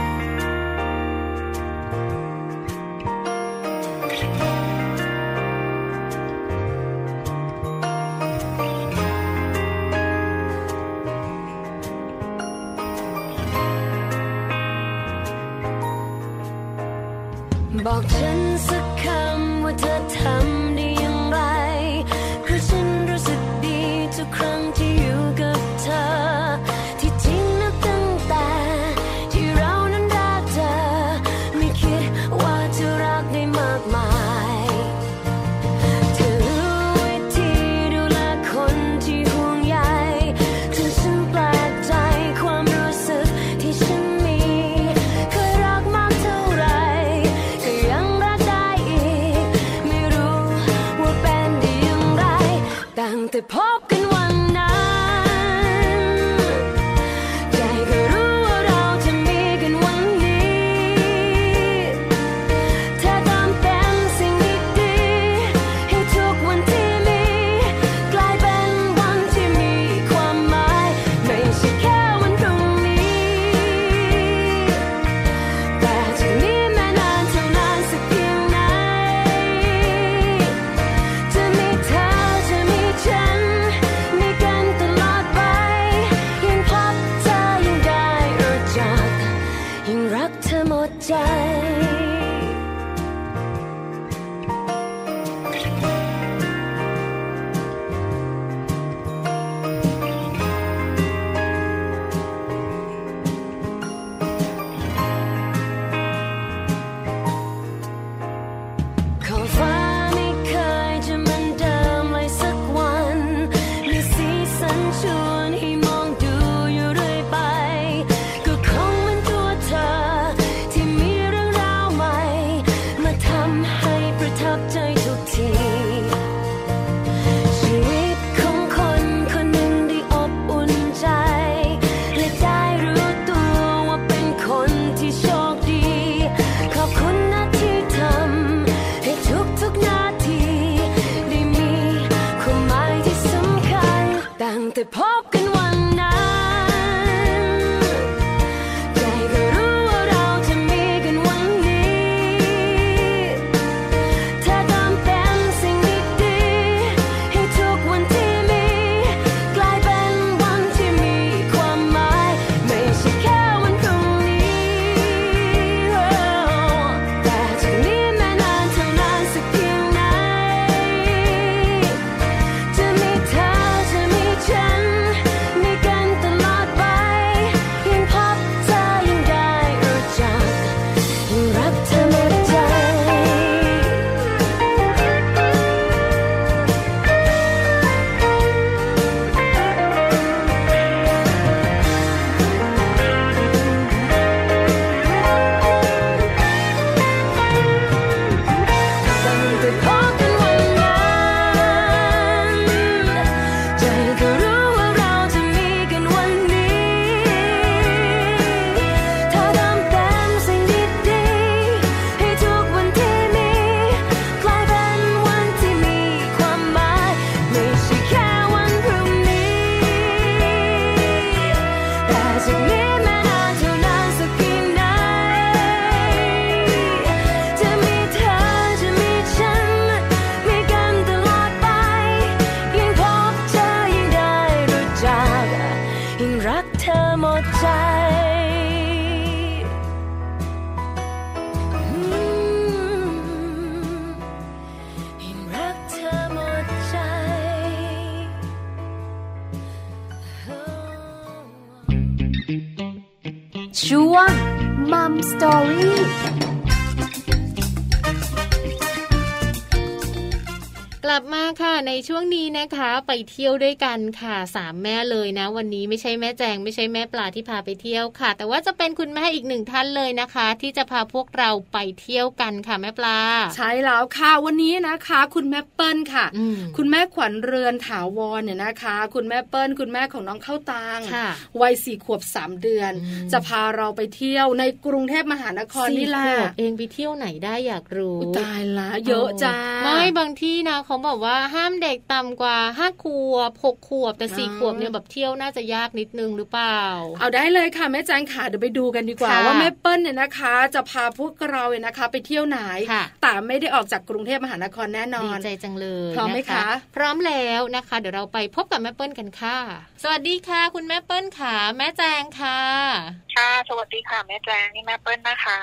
ช่วงนี้นะคะ ไปเที่ยวด้วยกันค่ะสามแม่เลยนะ วันนี้ไม่ใช่แม่แจง ไม่ใช่แม่ปลาที่พาไปเที่ยวค่ะ แต่ว่าจะเป็นคุณแม่อีกหนึ่งท่านเลยนะคะ ที่จะพาพวกเราไปเที่ยวกันค่ะแม่ปลา ใช่แล้วค่ะวันนี้นะคะ คุณแม่เปิ้ลค่ะอืมคุณแม่ขวัญเรือนถาวรเนี่ยนะคะ คุณแม่เปิ้ลคุณแม่ของน้องเข้าตังค่ะวัยสี่ขวบสามเดือนอืมจะพาเราไปเที่ยวในกรุงเทพมหานครนี่แหละสี่ขวบเองไปเที่ยวไหนได้อยากรู้อุ๊ยตายละเยอะจ้าไม่บางที่นะเขาบอกว่าห้ามเด็กต่ำกว่าห้าขวบหกขวบ แต่สี่อ๋อขวบเนี่ยแบบเที่ยวน่าจะยากนิดนึงหรือเปล่า เอาได้เลยค่ะแม่แจงค่ะเดี๋ยวไปดูกันดีกว่าค่ะว่าแม่เปิ้ลเนี่ยนะคะ จะพาพวกเราเนี่ยนะคะ ไปเที่ยวไหนค่ะแต่ไม่ได้ออกจากกรุงเทพมหานครแน่นอดีนใจจังเลยพร้อมไหมนคะ พร้อมแล้วนะคะ เดี๋ยวเราไปพบกับแม่เปิ้ลกันค่ะ สวัสดีค่ะ คุณแม่เปิ้ลค่ะ แม่แจงค่ะ ค่ะ สวัสดีค่ะแม่แจงนี่แม่เปิ้ลนะคะ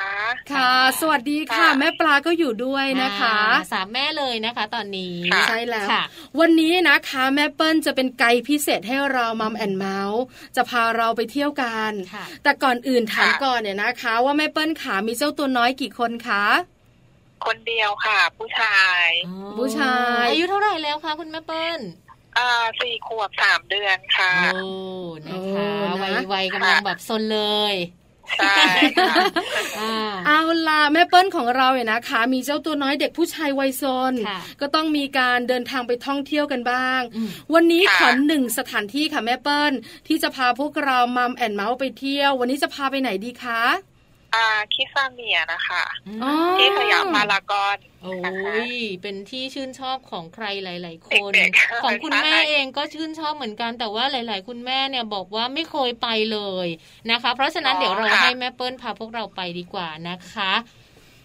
ค่ะ สวัสดีค่ะค่ะแม่ปลาก็อยู่ด้วยนะคะอ่าสามแม่เลยนะคะ ตอนนี้ค่ะใช่แล้วค่ะวันนี้นะคะแม่เปิ้ลจะเป็นไกด์พิเศษให้เรามัมแอนเมาส์จะพาเราไปเที่ยวกันค่ะแต่ก่อนอื่นถามค่ะก่อนเนี่ยนะคะ ว่าแม่เปิ้ลขามีเจ้าตัวน้อยกี่คนคะคนเดียวค่ะ ผู้ชาย ผู้ชาย อายุเท่าไหร่แล้วคะคุณแม่เปิ้ลอ่าสี่ขวบสามเดือนค่ะ โอ้นะคะโอ้นะวัยวัยกำลังแบบซนเลย ใช่ค่ะอ่าเอาล่ะแม่เปิ้ลของเราเนี่ยนะคะ มีเจ้าตัวน้อยเด็กผู้ชายวัยซนค่ะก็ต้องมีการเดินทางไปท่องเที่ยวกันบ้างอืมวันนี้ค่ะขอหนึ่งสถานที่ค่ะแม่เปิ้ลที่จะพาพวกเรามัมแอนเมาส์ไปเที่ยว วันนี้จะพาไปไหนดีคะ อ่าคิซาเมียนะคะอ๋อที่สยามพารากอนโอ้นะคะยเป็นที่ชื่นชอบของใครหลาย ๆ คนเด็กๆของคุณแม่ใช่เองก็ชื่นชอบเหมือนกันแต่ว่าหลาย ๆ คุณแม่เนี่ยบอกว่าไม่เคยไปเลยนะคะ เพราะฉะนั้นอ๋อเดี๋ยวเราค่ะให้แม่เปิ้ลพาพวกเราไปดีกว่านะคะ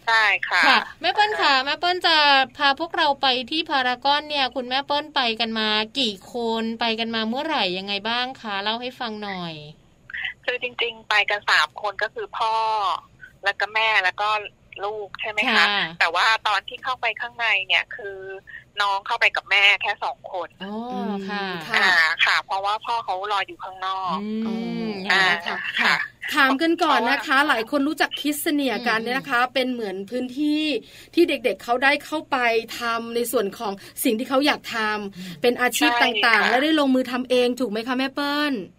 ใช่ค่ะค่ะแม่เปิ้ลค่ะแม่เปิ้ลจะพาพวกเราไปที่พารากอนเนี่ย คุณแม่เปิ้ลไปกันมา กี่คนไปกันมาเมื่อไหร่ยังไงบ้างคะเล่าให้ฟังหน่อย คือจริง ๆ ไปกันสามคนก็คือพ่อ แล้วก็แม่แล้วก็ลูกใช่ไหมคะค่ะแต่ว่าตอนที่เข้าไปข้างในเนี่ยคือน้องเข้าไปกับแม่แค่สองคนอ๋อค่ะค่ะอ่าค่ะ เพราะว่าพ่อเขารออยู่ข้างนอกอืมอ่าค่ะค่ะถามกันก่อนนะคะเพราะว่าหลายคนรู้จักคิดเสเนียกันอืมเนี่ยนะคะ เป็นเหมือนพื้นที่ที่เด็กๆเขาได้เข้าไปทำในส่วนของสิ่งที่เขาอยากทำเป็นอาชีพใช่ต่างๆค่ะและได้ลงมือทำเองถูกไหมคะแม่เปิ้ลอ่า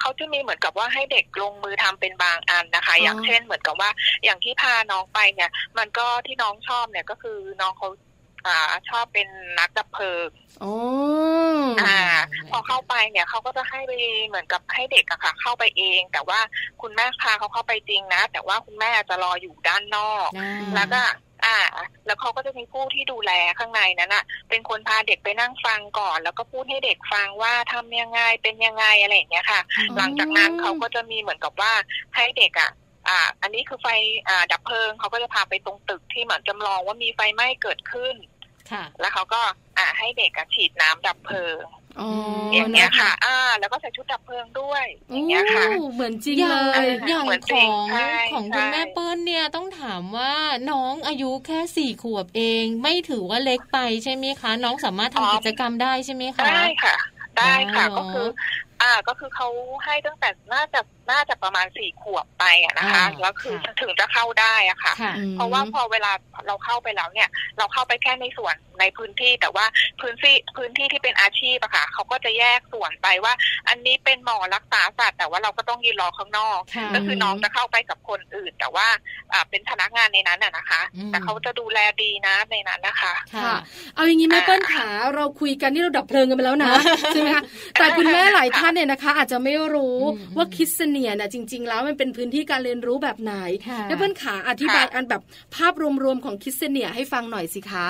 เขาจะมีเหมือนกับว่าให้เด็กลงมือทำเป็นบางอันนะคะอ๋อออย่างเช่นเหมือนกับว่าอย่างที่พาน้องไปเนี่ย มันก็ที่น้องชอบเนี่ยก็คือน้องเขา อ่าชอบเป็นนักดับเพลิงอ๋ออ่า พอเข้าไปเนี่ยเขาก็จะให้ไปเหมือนกับให้เด็กอะค่ะ เข้าไปเอง แต่ว่าคุณแม่พาเขาเข้าไปจริงนะ แต่ว่าคุณแม่จะรออยู่ด้านนอกอ่าแล้วก็อ่า แล้วเขาก็จะมีผู้ที่ดูแลข้างในนั้นอะเป็นคนพาเด็กไปนั่งฟังก่อน แล้วก็พูดให้เด็กฟังว่าทำยังไงเป็นยังไงอะไรอย่างเงี้ยค่ะอ๋อหลังจากนั้นเขาก็จะมีเหมือนกับว่าให้เด็กอะ อ่า อันนี้คือไฟอ่าดับเพลิงเขาก็จะพาไปตรงตึกที่เหมือนจำลองว่ามีไฟไหม้เกิดขึ้นค่ะแล้วเขาก็อ่าให้เด็กอะฉีดน้ำดับเพลิงอ๋ออย่างเงี้ยนค่ะ อ่า แล้วก็ใส่ชุดดับเพลิงด้วยอย่างเงี้ยค่ะโอ้เหมือนจริงอย่าเลงยอย่างเหมือนขจริองงใช่ของคุณใช่แม่เปิ้ลเนี่ยต้องถามว่าน้องอายุแค่สี่ขวบเอง ไม่ถือว่าเล็กไปใช่ไหมคะ น้องสามารถทำกิจกรรมได้ใช่ไหมคะได้ค่ะ ได้ค่ะอ๋อก็คือ อ่าก็คือเขาให้ตั้งแต่น่าจะ น่าจะประมาณสี่ขวบไปอะนะคะอ่าแล้วคือค่ะถึงจะเข้าได้อะค่ะค่ะ เพราะว่าพอเวลาเราเข้าไปแล้วเนี่ย เราเข้าไปแค่ในส่วนในพื้นที่แต่ว่าพื้นที่พื้นที่ที่เป็นอาชีพอะค่ะเขาก็จะแยกส่วนไปว่า อันนี้เป็นหมอรักษาสัตว์แต่ว่าเราก็ต้องยืนรอข้างนอกค่ะก็คือน้องจะเข้าไปกับคนอื่น แต่ว่าอ่าเป็นพนักงานในนั้นอะนะคะอืมแต่เขาจะดูแลดีนะในนั้นนะคะค่ะ เอาอย่างนี้แม่เปิ้ลขาเราคุยกันนี่เราดับเพลิงกันไปแล้วนะใช่ไหมคะแต่คุณแม่หลายท่านเนี่ยนะคะ อาจจะไม่รู้อืมว่าคิดเสเนียน่ะจริง ๆ แล้วมันเป็นพื้นที่การเรียนรู้แบบไหนค่ะแม่เปิ้ลขาอธิบายค่ะอันแบบภาพรวมๆของคิดเสเนียให้ฟังหน่อยสิคะ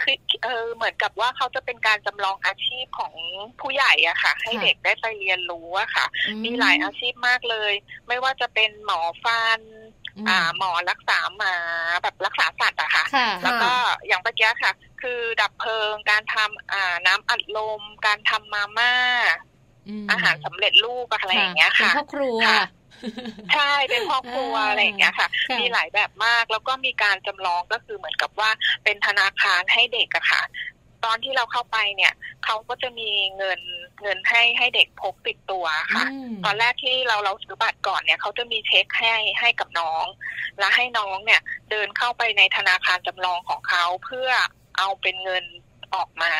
คือเออเหมือนกับว่าเขาจะเป็นการจำลองอาชีพของผู้ใหญ่อะค่ะ ให้ค่ะเด็กได้ไปเรียนรู้อะค่ะอืมีหลายอาชีพมากเลย ไม่ว่าจะเป็นหมอฟันอืมอ่าหมอรักษาหมาแบบรักษาสัตว์อะค่ะค่ะ แล้วก็อย่างเมื่อกี้ค่ะ คือดับเพลิงการทำอ่าน้ำอัดลม การทำมาม่าม อาหารสำเร็จรูปอะไรอย่างเงี้ยค่ะเป็นพ่อครัวค่ะใช่เป็นพ่อครัวอ่าอะไรอย่างเงี้ยค่ะค่ะ มีหลายแบบมากแล้วก็มีการจำลองก็คือเหมือนกับว่าเป็นธนาคารให้เด็กอะค่ะ ตอนที่เราเข้าไปเนี่ยเขาก็จะมีเงินเงินให้ให้เด็กพกติดตัวค่ะมตอนแรกที่เราเราซื้อบัตรก่อนเนี่ยเขาจะมีเช็คให้ให้กับน้อง แล้วให้น้องเนี่ยเดินเข้าไปในธนาคารจำลองของเขาเพื่อเอาเป็นเงินออกมา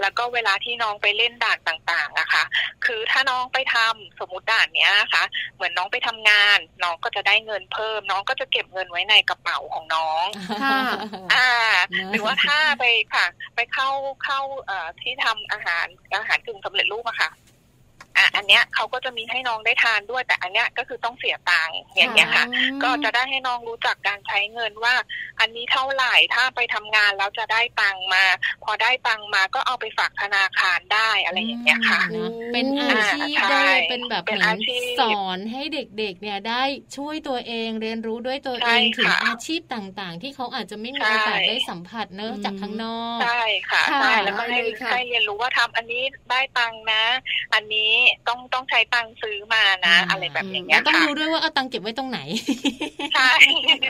แล้วก็เวลาที่น้องไปเล่นด่านต่างๆอะ ค่ะคือถ้าน้องไปทำสมมติด่านเนี้ยนะคะเหมือนน้องไปทำงาน น้องก็จะได้เงินเพิ่ม น้องก็จะเก็บเงินไว้ในกระเป๋าของน้องค่ะอ่าเนอะหรือว่าถ้าไปค่ะ ไปเข้าเข้าเอ่อที่ทำอาหารอาหารกึ่งสำเร็จรูปอะค่ะ อะอันเนี้ยเขาก็จะมีให้น้องได้ทานด้วย แต่อันเนี้ยก็คือต้องเสียตังค์อย่างเงี้ยค่ะ ก็จะได้ให้น้องรู้จักการใช้เงินว่า อันนี้เท่าไหร่ถ้าไปทำงานแล้วจะได้ตังค์มา พอได้ตังค์มาก็เอาไปฝากธนาคารได้อะไรอย่างเงี้ยค่ะอืมนเป็นอาชีพอ่าได้ใช่เป็นแบบเป็นเหมือนอาชีพสอนให้เด็กๆเนี่ยได้ช่วยตัวเองเรียนรู้ด้วยตัวใช่เองถึงค่ะอาชีพต่างๆ ที่เขาอาจจะไม่มีใช่โอกาสได้สัมผัสเนอะอืมจากข้างนอกใช่ค่ะค่ะใช่แล้วก็ให้ได้เลยค่ะให้เรียนรู้ว่าทำอันนี้ได้ตังค์นะ อันนี้ต้องต้องใช้ตังค์ซื้อมานะ อะไรแบบอย่างเงี้แล้ยวต้องค่ะรู้ด้วยว่าเอาตังค์เก็บไว้ตรงไหนใช่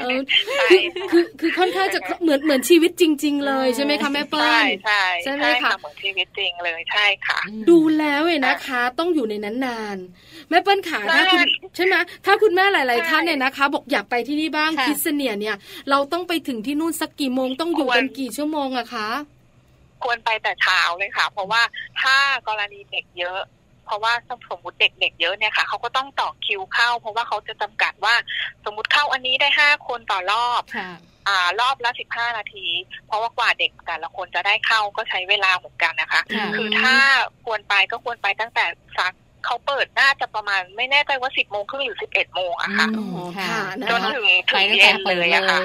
เออใช่คือคือคือค่อนข้างจะเหมือนเหมือนชีวิตจริง ๆ เลยใช่ไหมคะแม่เปิ้ใช่ลใช่ใช่ไหมใช่คะค่ะเหมือนชีวิตจริงเลยใช่ค่ะ ดูแล้วเนี่ยนะคะ ต้องอยู่ในนั้นนานแม่เปิ้ลขาถ้าคุณนานใช่ไหมถ้าคุณแม่หลายใช่ๆท่านเนี่ยนะคะ บอกอยากไปที่นี่บ้างค่ะคิดเสเนียเนี่ย เราต้องไปถึงที่นู่นสักกี่โมงต้องอยู่ควรกันกี่ชั่วโมงอะคะควรไปแต่เช้าเลยค่ะ เพราะว่าถ้ากรณีเด็กเยอะเพ ราะว่าสมมติเด็กๆเยอะเนี่ยค่ะเขาก็ต้องต่อคิวเข้า เพราะว่าเขาจะจำกัดว่าสมมติเข้าอันนี้ได้ห้าคนต่อรอบค่ะอ่ารอบละสิบห้านาที เพราะว่ากว่าเด็กแต่ละคนจะได้เข้าก็ใช้เวลาเหมือนกันนะคะค่ะคือถ้าควรไปก็ควรไปตั้งแต่สักเขาเปิดน่าจะประมาณไม่แน่ใจว่าสิบโมงครึ่งหรือสิบเอ็ดโมงอะค่ะอืมอ๋อค่ะค่ะนะจนคะถึงไปถึงตั้งเย็แต่นเปิดเลยเลอะค่ะย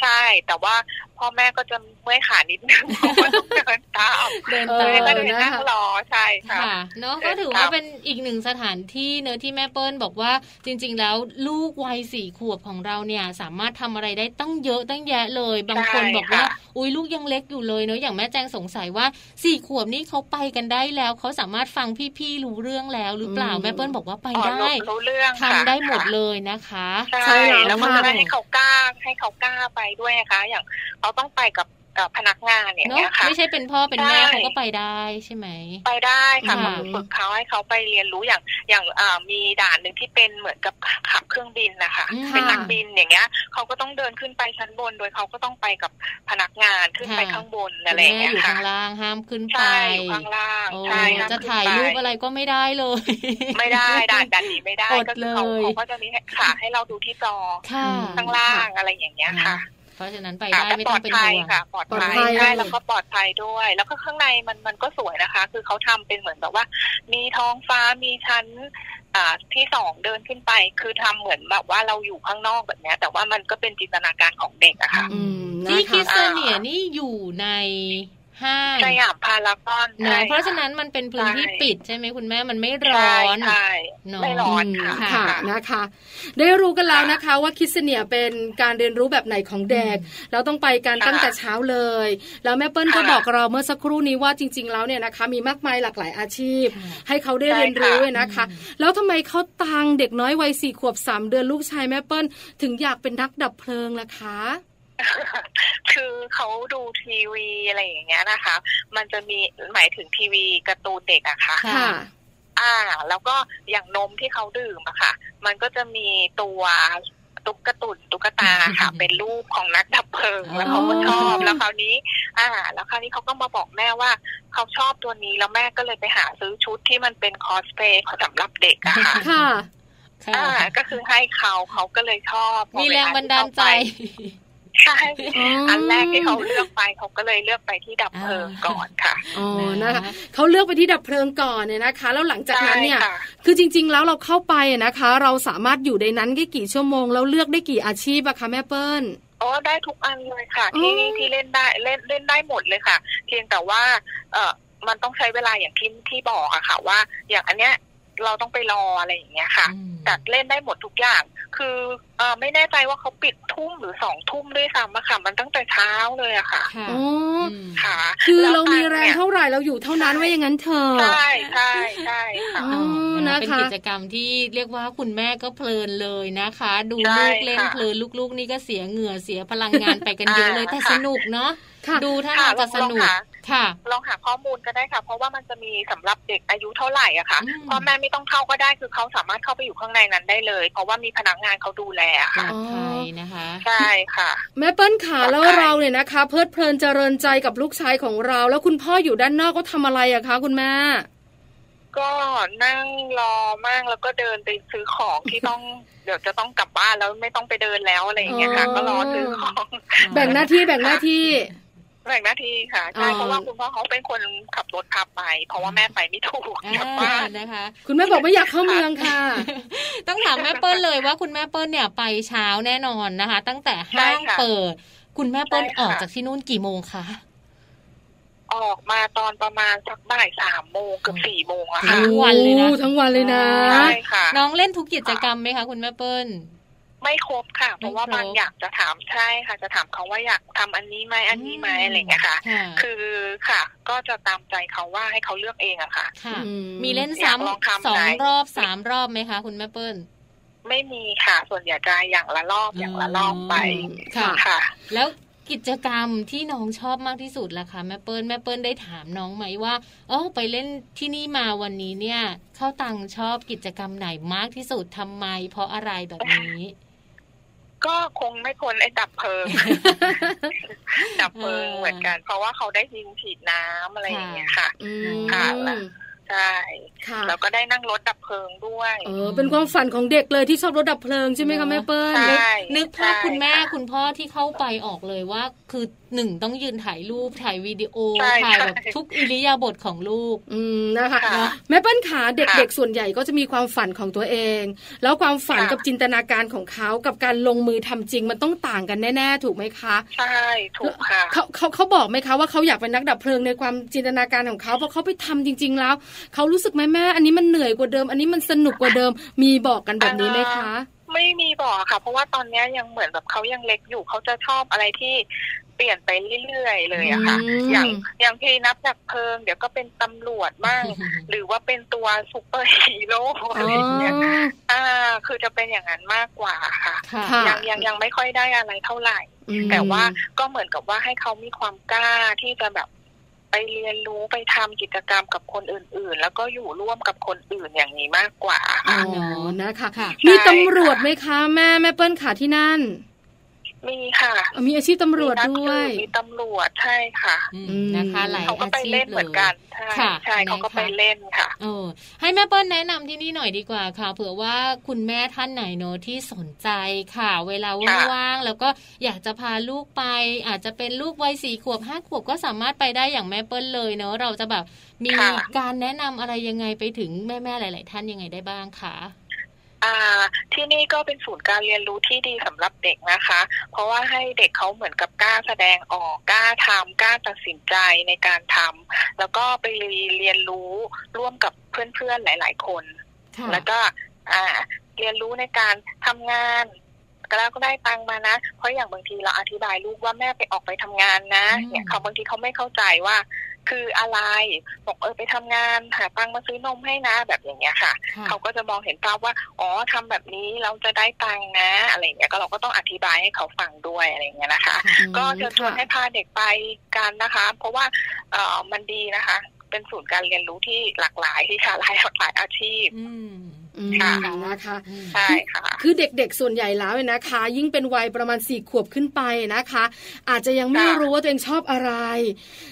ใช่แต่ว่า พ่อแม่ก็จะเมื่อยขานิดนึงเพราะว่าต้องเดินตามเดินเอตาอก็มเดินนั่งรอใช่ค่ะค่ะเนาะเดิก็นถือตามว่าเป็นอีกหนึ่งสถานที่เนอะที่แม่เปิ้ลบอกว่าจริง ๆ แล้วลูกวัยสี่ขวบของเราเนี่ยสามารถทำอะไรได้ตั้งเยอะตั้งแยะเลย บางคนใช่บอกว่าค่ะอุ้ยลูกยังเล็กอยู่เลยเนอะอย่างแม่แจงสงสัยว่าสี่ขวบนี่เขาไปกันได้แล้วเขาสามารถฟังพี่ๆรู้เรื่องแล้วหรือเปล่าอืมแม่เปิ้ลบอกว่าไปอ๋อได้รู้รู้เรื่องทำค่ะได้หมดค่ะเลยนะคะ ใช่ใช่แล้วแล้วก็ค่ะจะได้ให้เขากล้าให้เขากล้าไปด้วยนะคะ อย่างเขาต้องไปกับกับพนักงานอย่างเนาะเงี้ยค่ะไม่ใช่เป็นพ่อเป็นแม่ใช่เขาก็ไปได้ใช่ไหมไปได้ค่ะค่ะก็คือฝึกเขาให้เขาไปเรียนรู้อย่างอย่างอ่ามีด่านหนึ่งที่เป็นเหมือนกับขับเครื่องบินนะคะอืมเป็นนักบินอย่างเงี้ยเขาก็ต้องเดินขึ้นไปชั้นบน โดยเขาก็ต้องไปกับพนักงานขึ้นไปค่ะข้างบนคุอะไรณอย่างแม่เงี้ยอยู่ค่ะข้างล่างห้ามขึ้นไปใช่อยู่ข้างล่างโอ้ใช่ห้มจะขึ้นถ่ายไปรูปอะไรก็ไม่ได้เลย ไม่ได้ด่านด่านนี้ไม่ได้อดก็คือเขาเลยเขาก็จะมีค่ะให้เราดูที่จอค่ะข้างล่างอะไรอย่างเงี้ยค่ะเพ ราะฉะนั้นไปค่ะได้แต่ไม่ปลต้ออดงเป็นภัยห่วงค่ะ ปลอดปลอดภัภัยยใช่ค่ะแล้วก็ปลอดภัยด้วย แล้วก็ข้างในมันมันก็สวยนะคะ คือเขาทำเป็นเหมือนแบบว่า มีท้องฟ้ามีชั้น อ่าที่สองเดินขึ้นไป คือทำเหมือนแบบว่าเราอยู่ข้างนอกแบบเนี้ยแต่ว่ามันก็เป็นจินตนาการของเด็กอะค่ะอืมนะที่คริคะสเตเนียนี่อยู่ใน ห้างสยามพารากอนเนใช่อะเพราะฉะนั้นมันเป็นพื้นที่ใช่ปิดใช่ไหมคุณแม่มันไม่ร้ใช่อนใช่เนอะไม่ร้อนค่ะค่ะค่ะนะคะ ได้รู้กันแล้วนะคะ ว่าคิดเสเนียเป็นการเรียนรู้แบบไหนของเด็ก เราต้องไปกันค่ะตั้งแต่เช้าเลย แล้วแม่เปิ้ลก็ค่ะบอกเราเมื่อสักครู่นี้ว่าจริง ๆ แล้วเนี่ยนะคะ มีมากมายหลากหลายอาชีพค่ะให้เขาได้ใช่เรียนรู้ค่ะนะคะ แล้วทำไมเขาตังเด็กน้อยวัยสี่ขวบสามเดือนลูกชายแม่เปิ้ลถึงอยากเป็นนักดับเพลิงล่ะคะ คือเขาดูทีวีอะไรอย่างเงี้ยนะคะ มันจะมีหมายถึงทีวีการ์ตูนเด็กอะค่ะค่ะ อ่า แล้วก็อย่างนมที่เขาดื่มอะค่ะ มันก็จะมีตัวตุ๊กตุนตุ๊กตาค่ะ เป็นรูปของนักดับเพลิงอ๋อแล้วเขาก็ชอบแล้วคราวนี้ อ่า แล้วคราวนี้เขาก็มาบอกแม่ว่าเขาชอบตัวนี้แล้วแม่ก็เลยไปหาซื้อชุดที่มันเป็นคอสเพลย์สำหรับเด็กอะค่ะค่ะค่ะอ่าก็คือให้เขาเขาก็เลยชอบพอมีเวแรลงบันดาลใจ ใช่อ๋ออัอันแรกที่เขาเลือกไปเขาก็เลยเลือกไปที่ดับเพลิงก่อนค่ะอ๋อนะนะคะเขาเลือกไปที่ดับเพลิงก่อนเนี่ยนะคะ แล้วหลังจากนั้นเนี่ยใช่ค่ะคือจริง ๆ แล้วเราเข้าไปอะนะคะ เราสามารถอยู่ในนั้นได้กี่ชั่วโมงแล้วเลือกได้กี่อาชีพอะคะแม่เปิ้ลอ๋อได้ทุกอันเลยค่ะอ๋อที่ที่เล่นได้เล่นเล่นได้หมดเลยค่ะ เพียงแต่ว่า เออมันต้องใช้เวลาอย่างที่ที่บอกอะค่ะ ว่าอย่างอันเนี้ย เราต้องไปรออะไรอย่างเงี้ยค่ะอืมแต่เล่นได้หมดทุกอย่าง คือเออไม่แน่ใจว่าเขาปิดทุ่มหรือสองทุ่มด้วยซ้ำอะค่ะ มันตั้งแต่เช้าเลยอะค่ะค่ะอ๋อมค่ะ คือแล้วเรามีแรงนี่ยเท่าไหร่เราอยู่เท่านั้นไว้อย่างนั้นเถอะใช่ใช่ใช่ค่ะอ๋อนะนะคะเป็นกิจกรรมที่เรียกว่าคุณแม่ก็เพลินเลยนะคะ ดูใช่ลูกเล่นค่ะเพลินลูกๆ นี่ก็เสียเหงื่อเสียพลังงานไปกันเยอะเลยอ่าแต่ค่ะสนุกเนาะค่ะดูถ้าค่ะทางจะสนุก ลองหาค่ะลองหาข้อมูลก็ได้ค่ะ เพราะว่ามันจะมีสำหรับเด็กอายุเท่าไหร่อะค่ะอืมพ่อแม่ไม่ต้องเข้าก็ได้คือเขาสามารถเข้าไปอยู่ข้างในนั้นได้เลย เพราะว่ามีพนักงานเขาดูแลอะปลค่ะอดภัยนะคะใช่ค่ะ แม่เปิ้ลขาปลอดภัยแล้วเราเนี่ยนะคะ เพลิดเพลินเจริญใจกับลูกชายของเรา แล้วคุณพ่ออยู่ด้านนอกก็ทำอะไรอะคะคุณแม่ก็นั่งรอมั่งแล้วก็เดินไปซื้อของที่ต้องเดี๋ยวจะต้องกลับบ้านแล้วไม่ต้องไปเดินแล้วอะไรอย่างเงี้ยค่ะอ๋อก็รอซื้อของ แบ่งหน้าที่แบ่งหน้าที่ แบ่งหน้าที่ค่ะใช่อ๋อเพราะว่าคุณพ่อเขาเป็นคนขับรถพาไป เพราะว่าแม่ไปไม่ถูกอ่ากลับบ้านนะคะ คุณแม่บอกไม่อยากเข้าเมืองค่ะ ต้องถามแม่เปิ้ลเลยว่าคุณแม่เปิ้ลเนี่ยไปเช้าแน่นอนนะคะ ตั้งแต่ห้างใช่ค่ะเปิด คุณแม่เปิ้ลใช่ค่ะออกจากที่นู่นกี่โมงคะออกมาตอนประมาณสักบ่ายสามโมงเกือบสี่โมงอะทั้ค่ะงวันเลยนะโอ้ทั้งวันเลยนะใช่ค่ะ น้องเล่นทุกกิจกรรมไหมคะคุณแม่เปิ้ล ไม่ครบค่ะ เพราะว่าไม่ครบบางอยากจะถามใช่ค่ะ จะถามเขาว่าอยากทำอันนี้ไหมอันนี้ไหมอะไรอย่างเงี้ยค่ะค่ะ คือค่ะ ก็จะตามใจเขาว่าให้เขาเลือกเองอะค่ะค่ะอืมมีเล่นอยากลองซ้ำทำสองไหนรอบสามรอบไหมคะ คุณแม่เปิ้ลไม่มีค่ะ ส่วนใหญ่จะอย่างละรอบอย่างละรอบไปค่ะค่ะ แล้วกิจกรรมที่น้องชอบมากที่สุดล่ะคะแม่เปิ้ลแม่เปิ้ลได้ถามน้องไหมว่าเออไปเล่นที่นี่มาวันนี้เนี่ย เข้าตังชอบกิจกรรมไหนมากที่สุดทำไม เพราะอะไรแบบนี้ ก็คงไม่พ้นไอ้ดับเพลิง ดับเพลิงเหมือนกัน เพราะว่าเขาได้ยิงฉีดน้ำอะไรอย่างเงี้ยค่ะอืค่ะม ใช่ค่ะแล้วก็ได้นั่งรถดับเพลิงด้วยเออเป็นความฝันของเด็กเลยที่ชอบรถดับเพลิงใช่ไหมคะแม่เปิ้ลใช่นึกภาพใช่คุณแม่ค่ะคุณพ่อที่เข้าไปออกเลยว่า คือหนึ่งต้องยืนถ่ายรูปถ่ายวิดีโอใช่ถ่ายแบบใช่ทุกอิริยาบถของลูก อืมนะคะค่ะแม่เปิ้ลขาเด็กค่ะๆส่วนใหญ่ก็จะมีความฝันของตัวเอง แล้วความฝันค่ะกับจินตนาการของเขากับการลงมือทำจริงมันต้องต่างกันแน่ๆ ถูกไหมคะใช่ถูกค่ะเขาเขาเขาบอกไหมคะว่าเขาอยากเป็นนักดับเพลิงในความจินตนาการของเขาเพราะเขาไปทำจริง ๆ แล้วเขารู้สึกไหมแม่ อันนี้มันเหนื่อยกว่าเดิม อันนี้มันสนุกกว่าเดิม มีบอกกันแบบนี้ไหมคะ ไม่มีบอกค่ะ เพราะว่าตอนเนี้ยยังเหมือนแบบเขายังเล็กอยู่เขาจะชอบอะไรที่เปลี่ยนไปเรื่อยๆเลยอะค่ะอืมอย่างอย่างพี่นักดับเพลิง เดี๋ยวก็เป็นตำรวจบ้างหรือว่าเป็นตัวซูเปอร์ฮีโร่อ๋อะไรอย่างเงี้ยออ่า คือจะเป็นอย่างนั้นมากกว่าค่ะค่ะค่ะ ยังยังยังไม่ค่อยได้อะไรเท่าไหร่อืมแต่ว่าก็เหมือนกับว่าให้เขามีความกล้าที่จะแบบ ไปเรียนรู้ไปทำกิจกรรมกับคนอื่น ๆ แล้วก็อยู่ร่วมกับคนอื่นอย่างนี้มากกว่าอ๋อค่ะนะคะค่ะมีตำรวจไหมคะ แม่แม่เปิ้ลขาที่นั่น มีค่ะอะ มีอาชีพตำรวจมีนักด้วยสืบมีตำรวจใช่ค่ะอืมอืมนะคะ หลายเขาก็อาไปชีพเล่นเลเหมืยอนกันใช่ค่ะใช่เขาก็นะคะไปเล่นค่ะเออให้แม่เปิ้ลแนะนำที่นี่หน่อยดีกว่าค่ะ เผื่อว่าคุณแม่ท่านไหนเนอะที่สนใจค่ะ เวลาค่ะว่างๆแล้วก็อยากจะพาลูกไป อาจจะเป็นลูกวัยสี่ขวบห้าขวบก็สามารถไปได้อย่างแม่เปิ้ลเลยเนอะเราจะแบบมีค่ะการแนะนำอะไรยังไงไปถึงแม่ๆหลาย ๆ ท่านยังไงได้บ้างคะ อ่าที่นี่ก็เป็นศูนย์การเรียนรู้ที่ดีสำหรับเด็กนะคะ เพราะว่าให้เด็กเขาเหมือนกับกล้าแสดงออกกล้าทำกล้าตัดสินใจในการทำแล้วก็ไปเรียนรู้ร่วมกับเพื่อนๆหลาย ๆ คนค่ะแล้วก็อ่าเรียนรู้ในการทำงานก็แล้วก็ได้ตังค์มานะ เพราะอย่างบางทีเราอธิบายลูกว่าแม่ไปออกไปทำงานนะอืมเนี่ยเขาบางทีเขาไม่เข้าใจว่า คืออะไรบอกเออไปทำงานหาตังค์มาซื้อนมให้นะแบบอย่างเงี้ยค่ะค่ะเขาก็จะมองเห็นภาพว่าอ๋อทำแบบนี้เราจะได้ตังค์นะอะไรอย่างเงี้ยก็เราก็ต้องอธิบายให้เขาฟังด้วยอะไรอย่างเงี้ยนะคะค่ะก็เชิญชวนให้พาเด็กไปกันนะคะ เพราะว่าเออมันดีนะคะ เป็นศูนย์การเรียนรู้ที่หลากหลายที่ชาหลายหลากหลายอาชีพอืมอืม ค่ะนะคะอืมใช่ค่ะคือเด็กๆส่วนใหญ่แล้วเนี่ยนะคะ ยิ่งเป็นวัยประมาณสี่ขวบขึ้นไปนะคะ อาจจะยังไม่ค่ะรู้ว่าตัวเองชอบอะไร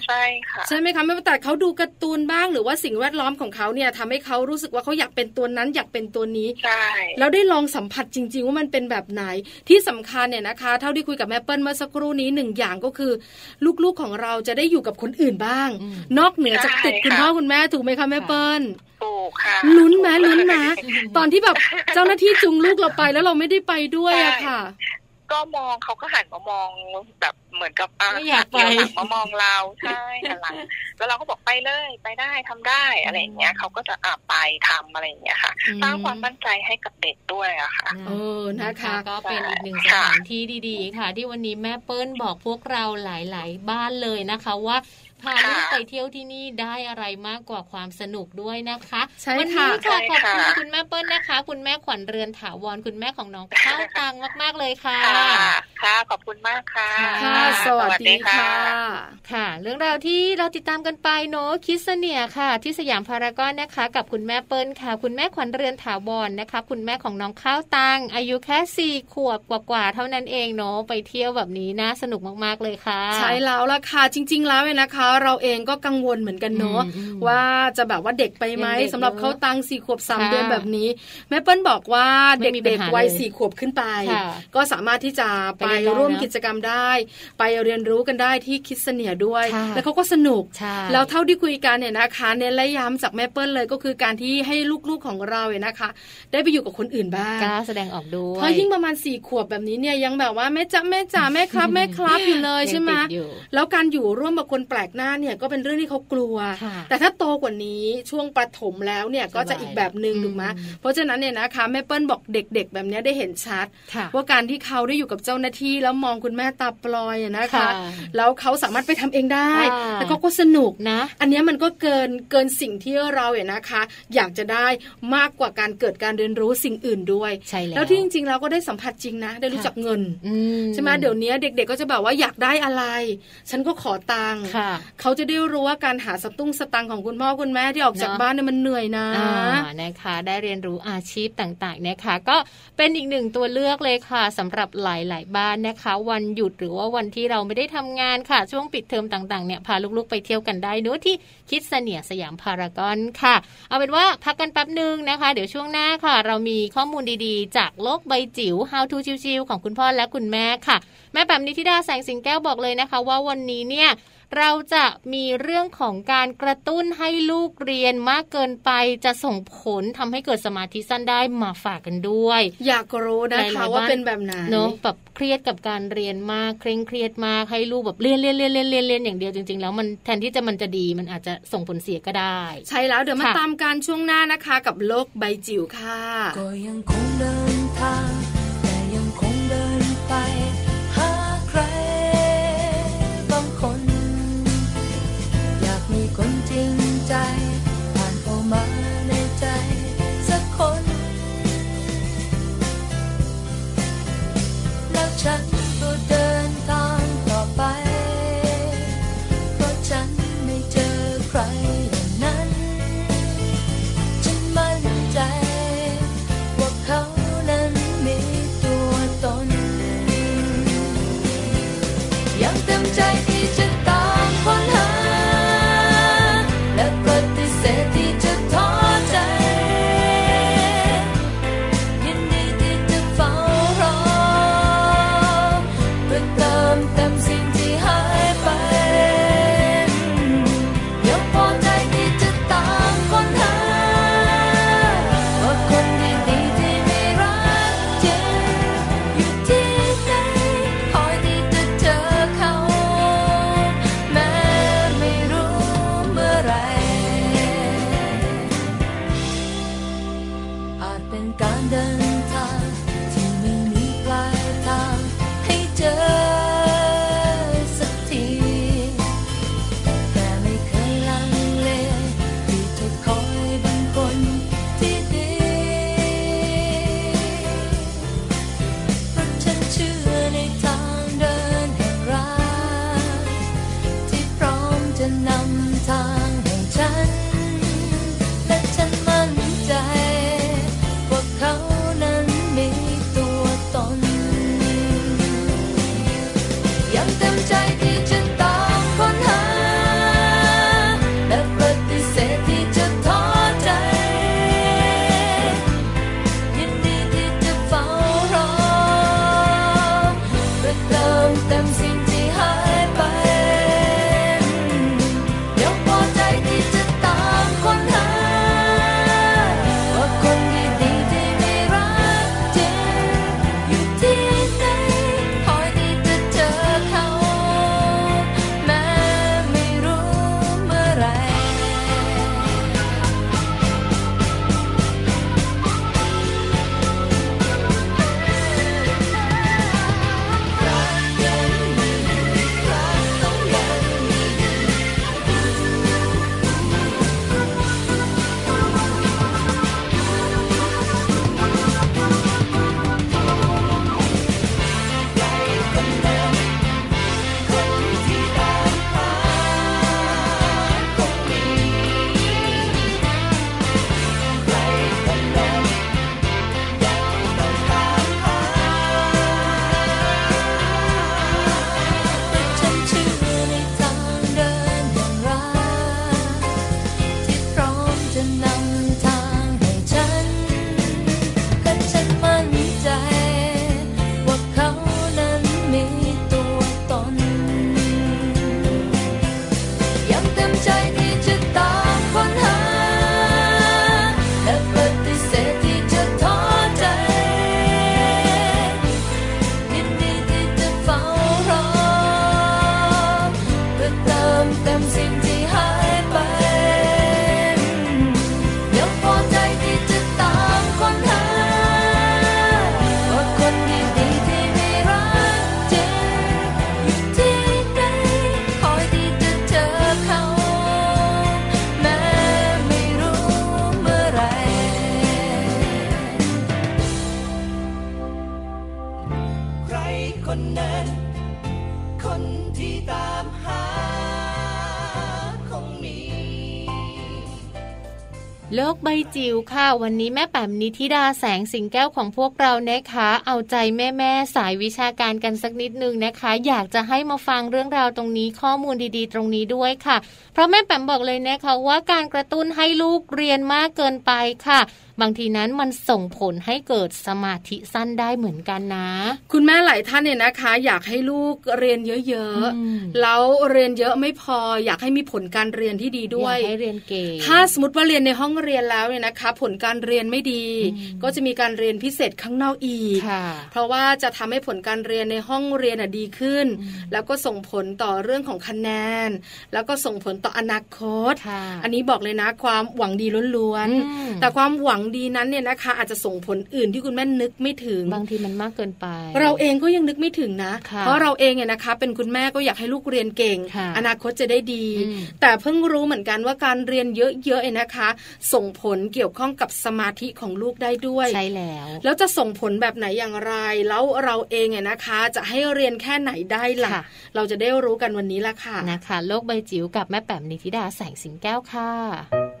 ใช่ค่ะใช่ไหมคะไม่ว่าแต่เขาดูการ์ตูนบ้างหรือว่าสิ่งแวดล้อมของเขาเนี่ยทำให้เขารู้สึกว่าเขาอยากเป็นตัวนั้นอยากเป็นตัวนี้ใช่แล้วได้ลองสัมผัสจริง ๆ ว่ามันเป็นแบบไหนที่สำคัญเนี่ยนะคะ เท่าที่คุยกับแม่เปิ้ลเมื่อสักครู่นี้หนึ่งอย่างก็คือ ลูกๆของเราจะได้อยู่กับคนอื่นบ้างอืมนอกเหนือจากติดคุณพ่อคุณแม่ถูกไหมคะแม่เปิ้ล ถูกค่ะลุ้นไหมถูกลุ้นไหมเลยตอนที่แบบเจ้าหน้าที่จูงลูกเราไปแล้วเราไม่ได้ไปด้วยอะค่ะก็มองเขาก็หันมามองแบบเหมือนกับอะไม่อยากไปหันหลังมามองเราใช่หันหลังแล้วเราก็บอกไปเลยไปได้ทำได้อะไรอย่างเงี้ยเขาก็จะอะไปทำอะไรอย่างเงี้ยค่ะอืมสร้างความมั่นใจให้กับเด็กด้วยอะค่ะเออนะคะก็เป็นอีกหนึ่งสค่ะถานที่ดีๆ ค่ะ ที่วันนี้แม่เปิ้ลบอกพวกเราหลาย ๆ บ้านเลยนะคะว่า พาลูกไปเที่ยวที่นี่ได้อะไรมากกว่าความสนุกด้วยนะคะใช่วัค่ะนี้ค่ะใช่ขอบค่ะคุณคุณแม่เปิ้ลนะคะ คุณแม่ขวัญเรือนถาวรคุณแม่ของน้องข้าวตังมากๆเลยค่ะ ค่ะค่ะขอบคุณมากค่ะค่ะค่ะสวัสดีค่ะ ค่ะ เรื่องราวที่เราติดตามกันไปเนอะคิดเสเนียค่ะ ที่สยามพารากอนนะคะ กับคุณแม่เปิ้ลค่ะ คุณแม่ขวัญเรือนถาวรนะคะ คุณแม่ของน้องข้าวตังอายุแค่สี่ขวบกว่าๆเท่านั้นเองเนอะไปเที่ยวแบบนี้น่าสนุกมากๆเลยค่ะ ใช่แล้วล่ะค่ะจริง ๆ แล้วเนี่ยนะคะเราเองก็กังวลเหมือนกันเนอะอืมอืมว่าจะแบบว่าเด็กไปไหมยังเด็กสำหรับเนอะเขาตังสี่ขวบสามค่ะเดือนแบบนี้ แม่เปิ้ลบอกว่าไม่เมีปัญด็กหาๆวัยเลยสี่ขวบขึ้นไปค่ะก็สามารถที่จะไปไปเล่นได้ร่วมเนอะกิจกรรมได้ ไปเรียนรู้กันได้ที่คิดเสเนียด้วยค่ะแล้วเขาก็สนุกใช่แล้วเท่าที่คุยกันเนี่ยนะคะเน้นและย้ำจากแม่เปิ้ลเลยก็คือการที่ให้ลูกๆของเราเนี่ยนะคะ ได้ไปอยู่กับคนอื่นบ้างกล้าแสดงออกด้วยเพราะยิ่งประมาณสี่ขวบแบบนี้เนี่ยยังแบบว่าแม่จ๋าแม่จ๋าแม่ครับแม่ครับอยู่เลยใช่ไหมยังติดอยู่แล้วการอยู่ร่วมกับคนแปลกหน้าเนี่ยก็เป็นเรื่องที่เขากลัวค่ะแต่ถ้าโตกว่านี้ช่วงประถมแล้วเนี่ยก็จะอีกแบบหนึ่งอืมถูกไหมเพราะฉะนั้นเนี่ยนะคะแม่เปิ้ลบอกเด็ก ๆ แบบเนี้ยได้เห็นชัดค่ะว่าการที่เขาได้อยู่กับเจ้าหน้าที่แล้วมองคุณแม่ตาปลอยอะนะคะค่ะแล้วเขาสามารถไปทำเองได้อ่าแล้วเขาก็สนุกนะ อันเนี้ยมันก็เกินเกินสิ่งที่เราเนี่ยนะคะ อยากจะได้มากกว่าการเกิดการเรียนรู้สิ่งอื่นด้วยใช่แล้วแล้วที่จริงๆเราก็ได้สัมผัสจริงนะ ได้รู้จักเงินอืใช่ไหมเดี๋ยวนี้เด็ก ๆ ก็จะแบบว่าอยากได้อะไร ฉันก็ขอตังค์ค่ะเขาจะได้รู้ว่าการหาสตุ้งสตังของคุณพ่อคุณแม่ที่ออกจากบ้านเนี่ยมันเหนื่อยนะนะคะ ได้เรียนรู้อาชีพต่างๆนะคะ ก็เป็นอีกหนึ่งตัวเลือกเลยค่ะสำหรับหลายๆบ้านนะคะ วันหยุดหรือว่าวันที่เราไม่ได้ทำงานค่ะ ช่วงปิดเทอมต่างๆเนี่ยพาลูกๆไปเที่ยวกันได้เนู้ที่คิดเสนียสยามพารากอนค่ะ เอาเป็นว่าพักกันแป๊บหนึ่งนะคะ เดี๋ยวช่วงหน้าค่ะ เรามีข้อมูลดีๆ จากโลกใบจิ๋ว How to ชิวๆของคุณพ่อและคุณแม่ค่ะ แม่แปมนิธิดาแสงสิงแก้วบอกเลยนะคะ ว่าวันนี้เนี่ย เราจะมีเรื่องของการกระตุ้นให้ลูกเรียนมากเกินไปจะส่งผลทำให้เกิดสมาธิสั้นได้มาฝากกันด้วย อยากรู้นะหลาคะยๆว่าบ้านเป็นแบบไหนเนอะแบบเครียดกับการเรียนมากเคร่งเครียดมากให้ลูกแบบเรียนเรียนเรียนเรียนเรียนเรียนอย่างเดียวจริงๆ แล้วมันแทนที่จะมันจะดีมันอาจจะส่งผลเสียก็ได้ ใช่แล้วเดี๋ยวมาค่ะตามการช่วงหน้านะคะ กับโลกใบจิ๋วค่ะก็ยังคงเดินทาง แจิ๋วค่ะ วันนี้แม่แป๋มนิธิดาแสงสิงแก้วของพวกเรานะคะ เอาใจแม่แม่ๆสายวิชาการกันสักนิดนึงนะคะ อยากจะให้มาฟังเรื่องราวตรงนี้ข้อมูลดีๆ ตรงนี้ด้วยค่ะ เพราะแม่แป๋มบอกเลยนะคะว่าการกระตุ้นให้ลูกเรียนมากเกินไปค่ะ บางทีนั้นมันส่งผลให้เกิดสมาธิสั้นได้เหมือนกันนะ คุณแม่หลายท่านเนี่ยนะคะ อยากให้ลูกเรียนเยอะอืมๆแล้วเรียนเยอะไม่พอ อยากให้มีผลการเรียนที่ดีด้วยอยากให้เรียนเก่งถ้าสมมติว่าเรียนในห้องเรียนแล้วเนี่ยนะคะ ผลการเรียนไม่ดีอืมก็จะมีการเรียนพิเศษข้างนอกอีกค่ะเพราะว่าจะทำให้ผลการเรียนในห้องเรียนน่ะดีขึ้นอืมแล้วก็ส่งผลต่อเรื่องของคะแนน แล้วก็ส่งผลต่ออนาคตค่ะอันนี้บอกเลยนะความหวังดีล้วนอืมๆแต่ความหวังดีนั้นเนี่ยนะคะ อาจจะส่งผลอื่นที่คุณแม่นึกไม่ถึงบางทีมันมากเกินไป เราเองก็ยังนึกไม่ถึงนะค่ะเพราะเราเองเนี่ยนะคะ เป็นคุณแม่ก็อยากให้ลูกเรียนเก่งค่ะอนาคตจะได้ดีอืมแต่เพิ่งรู้เหมือนกันว่าการเรียนเยอะๆเนี่ยนะคะ ส่งผลเกี่ยวข้องกับสมาธิของลูกได้ด้วยใช่แล้ว แล้วจะส่งผลแบบไหนอย่างไร แล้วเราเองเนี่ยนะคะ จะให้เรียนแค่ไหนได้ล่ะค่ะเราจะได้รู้กันวันนี้ละค่ะนะคะ โลกใบจิ๋วกับแม่แป๋มนิธิดาแสงสิงแก้วค่ะ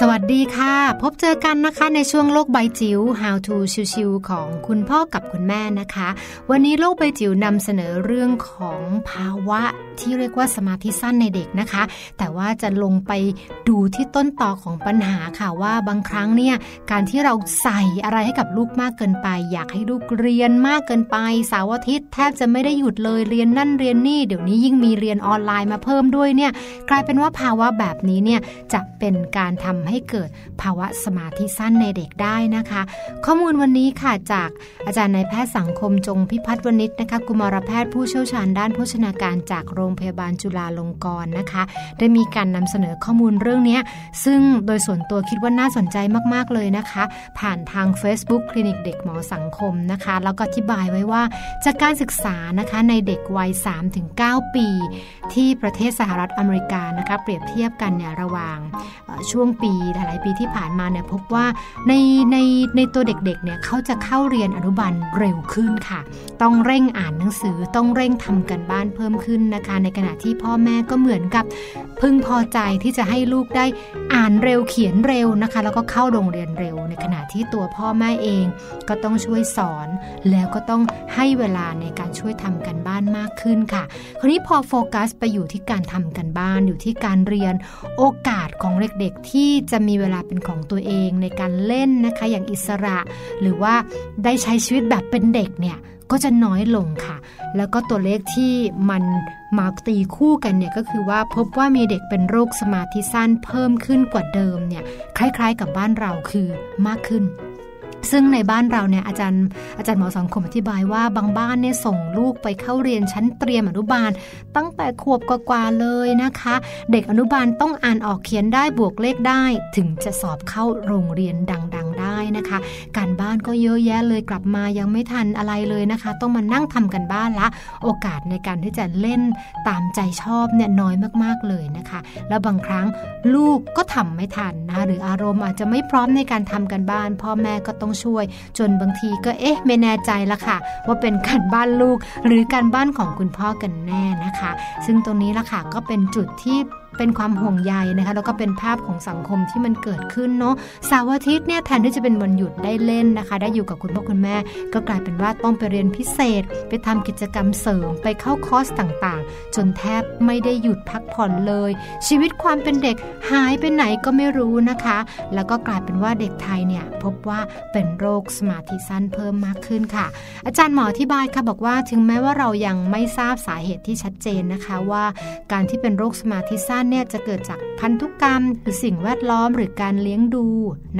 สวัสดีค่ะ พบเจอกันนะคะในช่วงโลกใบจิ๋ว How to ชิวๆของคุณพ่อกับคุณแม่นะคะ วันนี้โลกใบจิ๋วนำเสนอเรื่องของภาวะที่เรียกว่าสมาธิสั้นในเด็กนะคะ แต่ว่าจะลงไปดูที่ต้นตอของปัญหาค่ะว่าบางครั้งเนี่ยการที่เราใส่อะไรให้กับลูกมากเกินไป อยากให้ลูกเรียนมากเกินไปเสาร์อาทิตย์แทบจะไม่ได้หยุดเลยเรียนนั่นเรียนนี่ เดี๋ยวนี้ยิ่งมีเรียนออนไลน์มาเพิ่มด้วยเนี่ยกลายเป็นว่าภาวะแบบนี้เนี่ยจะเป็นการทำให้เกิดภาวะสมาธิสั้นในเด็กได้นะคะ ข้อมูลวันนี้ค่ะจากอาจารย์นายแพทย์สังคมจงพิพัฒน์วณิชนะคะกุมารแพทย์ผู้เชี่ยวชาญด้านโภชนาการจากโรงพยาบาลจุฬาลงกรณ์นะคะ ได้มีการนำเสนอข้อมูลเรื่องนี้ซึ่งโดยส่วนตัวคิดว่าน่าสนใจมากๆเลยนะคะ ผ่านทาง Facebook คลินิกเด็กหมอสังคมนะคะ แล้วก็อธิบายไว้ว่าจากการศึกษานะคะในเด็กวัย 3-9 ปี ที่ประเทศสหรัฐอเมริกานะคะเปรียบเทียบกันเนี่ยระหว่างช่วงปีหลายๆปีที่ผ่านมาเนี่ยพบว่าในในในตัวเด็กๆเนี่ยเขาจะเข้าเรียนอนุบาลเร็วขึ้นค่ะ ต้องเร่งอ่านหนังสือต้องเร่งทำกันบ้านเพิ่มขึ้นนะคะ ในขณะที่พ่อแม่ก็เหมือนกับ พึงพอใจที่จะให้ลูกได้อ่านเร็วเขียนเร็วนะคะ แล้วก็เข้าโรงเรียนเร็ว ในขณะที่ตัวพ่อแม่เองก็ต้องช่วยสอน แล้วก็ต้องให้เวลาในการช่วยทำกันบ้านมากขึ้นค่ะ คราวนี้พอโฟกัสไปอยู่ที่การทำกันบ้านอยู่ที่การเรียนโอกาสของเด็กๆที่จะมีเวลาเป็นของตัวเองในการเล่นนะคะอย่างอิสระ หรือว่าได้ใช้ชีวิตแบบเป็นเด็กเนี่ยก็จะน้อยลงค่ะ แล้วก็ตัวเลขที่มันมาตีคู่กันเนี่ยก็คือว่าพบว่ามีเด็กเป็นโรคสมาธิสั้นเพิ่มขึ้นกว่าเดิมเนี่ยคล้ายๆกับบ้านเราคือมากขึ้น ซึ่งในบ้านเราเนี่ยอาจารย์อาจารย์หมอสังคมอธิบายว่าบางบ้านเนี่ยส่งลูกไปเข้าเรียนชั้นเตรียมอนุบาล ตั้งแต่ขวบกว่าๆเลยนะคะ เด็กอนุบาลต้องอ่านออกเขียนได้บวกเลขได้ ถึงจะสอบเข้าโรงเรียนดัง ๆ ได้นะคะ การบ้านก็เยอะแยะเลยกลับมายังไม่ทันอะไรเลยนะคะ ต้องมานั่งทำกันบ้านละ โอกาสในการที่จะเล่นตามใจชอบเนี่ยน้อยมากๆเลยนะคะ แล้วบางครั้งลูกก็ทำไม่ทันนะคะหรืออารมณ์อาจจะไม่พร้อมในการทำกันบ้าน พ่อแม่ก็ต้องช่วย จนบางทีก็เอ๊ะไม่แน่ใจละค่ะ ว่าเป็นการบ้านลูกหรือการบ้านของคุณพ่อกันแน่นะคะ ซึ่งตรงนี้ละค่ะก็เป็นจุดที่ เป็นความห่วงใยนะคะ แล้วก็เป็นภาพของสังคมที่มันเกิดขึ้นเนาะเสาร์อาทิตย์เนี่ยแทนที่จะเป็นวันหยุดได้เล่นนะคะ ได้อยู่กับคุณพ่อคุณแม่ ก็กลายเป็นว่าต้องไปเรียนพิเศษ ไปทำกิจกรรมเสริมไปเข้าคอร์สต่างๆ จนแทบไม่ได้หยุดพักผ่อนเลย ชีวิตความเป็นเด็กหายไปไหนก็ไม่รู้นะคะ แล้วก็กลายเป็นว่าเด็กไทยเนี่ยพบว่าเป็นโรคสมาธิสั้นเพิ่มมากขึ้นค่ะ อาจารย์หมออธิบายค่ะบอกว่าถึงแม้ว่าเรายังไม่ทราบสาเหตุที่ชัดเจนนะคะว่า การที่เป็นโรคสมาธิสั้นเนี่ยจะเกิดจากพันธุกรรม หรือสิ่งแวดล้อมหรือการเลี้ยงดู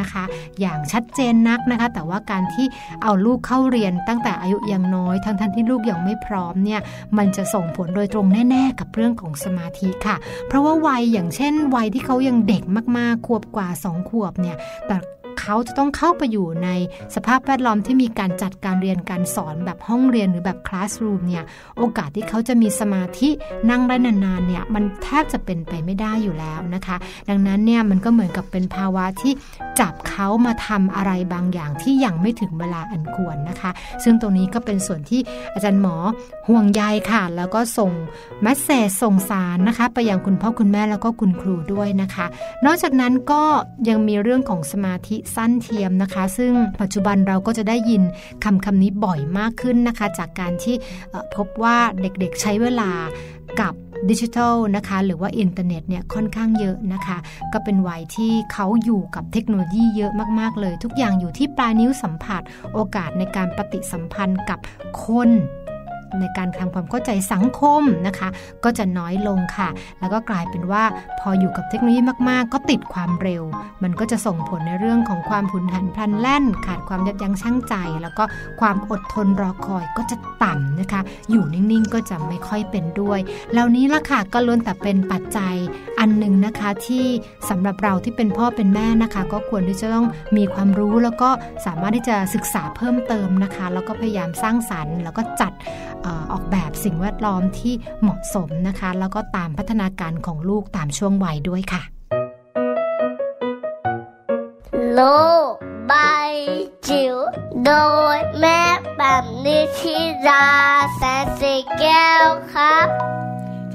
นะคะ อย่างชัดเจนนักนะคะ แต่ว่าการที่เอาลูกเข้าเรียนตั้งแต่อายุยังน้อย ทั้งทันที่ลูกยังไม่พร้อมเนี่ยมันจะส่งผลโดยตรงแน่ ๆ กับเรื่องของสมาธิค่ะ เพราะว่าวัยอย่างเช่น วัยที่เขายังเด็กมากๆขวบกว่า 2 ขวบเนี่ยแต่ เขาจะต้องเข้าไปอยู่ในสภาพแวดล้อมที่มีการจัดการเรียนการสอนแบบห้องเรียนหรือแบบคลาสรูมเนี่ยโอกาสที่เขาจะมีสมาธินั่งได้นานๆเนี่ยมันแทบจะเป็นไปไม่ได้อยู่แล้วนะคะ ดังนั้นเนี่ยมันก็เหมือนกับเป็นภาวะที่จับเขามาทำอะไรบางอย่างที่ยังไม่ถึงเวลาอันควรนะคะ ซึ่งตรงนี้ก็เป็นส่วนที่อาจารย์หมอห่วงใยค่ะ แล้วก็ส่ง message ส่งสารนะคะ ไปยังคุณพ่อคุณแม่แล้วก็คุณครูด้วยนะคะ นอกจากนั้นก็ยังมีเรื่องของสมาธิสั้นเทียมนะคะ ซึ่งปัจจุบันเราก็จะได้ยินคำคำนี้บ่อยมากขึ้นนะคะ จากการที่พบว่าเด็กๆใช้เวลากับดิจิทัลนะคะหรือว่าอินเทอร์เน็ตเนี่ยค่อนข้างเยอะนะคะ ก็เป็นวัยที่เขาอยู่กับเทคโนโลยีเยอะมาก ๆ เลย ทุกอย่างอยู่ที่ปลายนิ้วสัมผัส โอกาสในการปฏิสัมพันธ์กับคน ในการทำความเข้าใจสังคมนะคะ ก็จะน้อยลงค่ะ แล้วก็กลายเป็นว่าพออยู่กับเทคโนโลยีมาก ๆ ก็ติดความเร็ว มันก็จะส่งผลในเรื่องของความผุนหันพลันแล่น ขาดความยับยั้งชั่งใจ แล้วก็ความอดทนรอคอยก็จะต่ำนะคะ อยู่นิ่ง ๆ ก็จะไม่ค่อยเป็นด้วย เหล่านี้ละค่ะก็ล้วนแต่เป็นปัจจัยอันหนึ่งนะคะที่สำหรับเราที่เป็นพ่อเป็นแม่นะคะ ก็ควรที่จะต้องมีความรู้แล้วก็สามารถที่จะศึกษาเพิ่มเติมนะคะ แล้วก็พยายามสร้างสรรค์ แล้วก็จัดออกแบบสิ่งแวดล้อมที่เหมาะสมนะคะ แล้วก็ตามพัฒนาการของลูกตามช่วงวัยด้วยค่ะ โลบายจิ๋วโดยแม่แบบนิชิราแสนสีแก้วครับ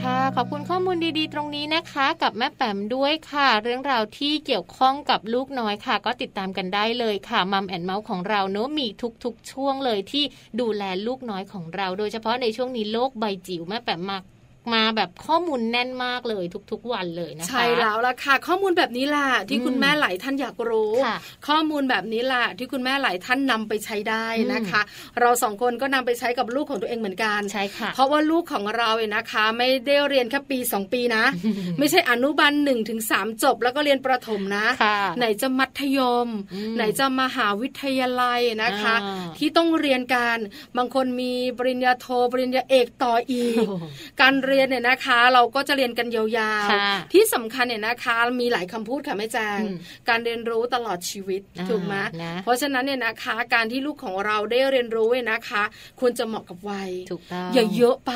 ค่ะ ขอบคุณข้อมูลดีๆ ตรงนี้นะคะ กับแม่แปมด้วยค่ะ เรื่องราวที่เกี่ยวข้องกับลูกน้อยค่ะ ก็ติดตามกันได้เลยค่ะมัมแอนเมาส์ของเราเนอะมีทุกๆ ช่วงเลยที่ดูแลลูกน้อยของเรา โดยเฉพาะในช่วงนี้โลกใบจิ๋วแม่แปมมาก มาแบบข้อมูลแน่นมากเลยทุกๆวันเลยนะคะ ใช่แล้วล่ะค่ะ ข้อมูลแบบนี้แหละที่คุณแม่หลายท่านอยากรู้ ข้อมูลแบบนี้แหละที่คุณแม่หลายท่านนำไปใช้ได้นะคะ เราสองคนก็นำไปใช้กับลูกของตัวเองเหมือนกันใช่ค่ะเพราะว่าลูกของเราเนี่ยนะคะ ไม่ได้เรียนแค่ปี 2 ปีนะ ไม่ใช่อนุบาลหนึ่งถึงสจบ แล้วก็เรียนประถมนะ ไหนจะมัธยม ไหนจะมหาวิทยาลัยนะคะ ที่ต้องเรียนการบางคนมีปริญญาโทปริญญาเอกต่ออีก การเรียนเนี่ยนะคะ เราก็จะเรียนกันยาวๆ ที่สำคัญเนี่ยนะคะ มีหลายคำพูดค่ะแม่แจงการเรียนรู้ตลอดชีวิตถูกไหมเพราะฉะนั้นเนี่ยนะคะ การที่ลูกของเราได้เรียนรู้เนี่ยนะคะ ควรจะเหมาะกับวัยถูกต้องอย่าเยอะไป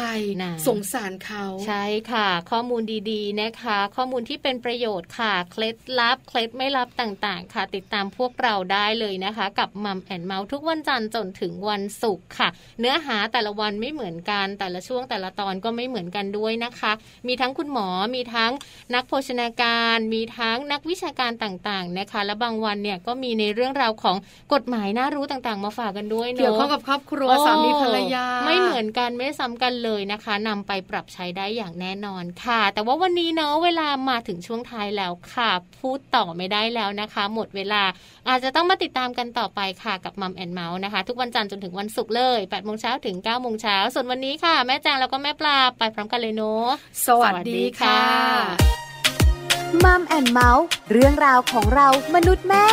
สงสารเขาใช่ค่ะ ข้อมูลดีๆนะคะ ข้อมูลที่เป็นประโยชน์ค่ะเคล็ดลับเคล็ดไม่ลับต่างๆ ค่ะ ติดตามพวกเราได้เลยนะคะ กับมัมแอนเมาส์ทุกวันจันทร์จนถึงวันศุกร์ค่ะ เนื้อหาแต่ละวันไม่เหมือนกันแต่ละช่วงแต่ละตอนก็ไม่เหมือนกันด้วยนะคะ มีทั้งคุณหมอมีทั้งนักโภชนาการ มีทั้งนักวิชาการต่างๆนะคะ และบางวันเนี่ยก็มีในเรื่องราวของกฎหมายน่ารู้ต่างๆ มาฝากกันด้วยเนาะเกี่ยวข้องกับครอบครัวสามีภรรยา ไม่เหมือนกันไม่ซ้ำกันเลยนะคะนำไปปรับใช้ได้อย่างแน่นอนค่ะ แต่ว่าวันนี้เนาะเวลามาถึงช่วงท้ายแล้วค่ะ พูดต่อไม่ได้แล้วนะคะ หมดเวลาอาจจะต้องมาติดตามกันต่อไปค่ะกับมัมแอนเมาส์นะคะ ทุกวันจันทร์จนถึงวันศุกร์เลย8โมงเช้าถึง9โมงเช้าส่วนวันนี้ค่ะ แม่แจงแล้วก็แม่ปลาไปพร้อมกันเลยเนาะสวัสดีค่ะมัมแอนเมาส์เรื่องราวของเรามนุษย์แม่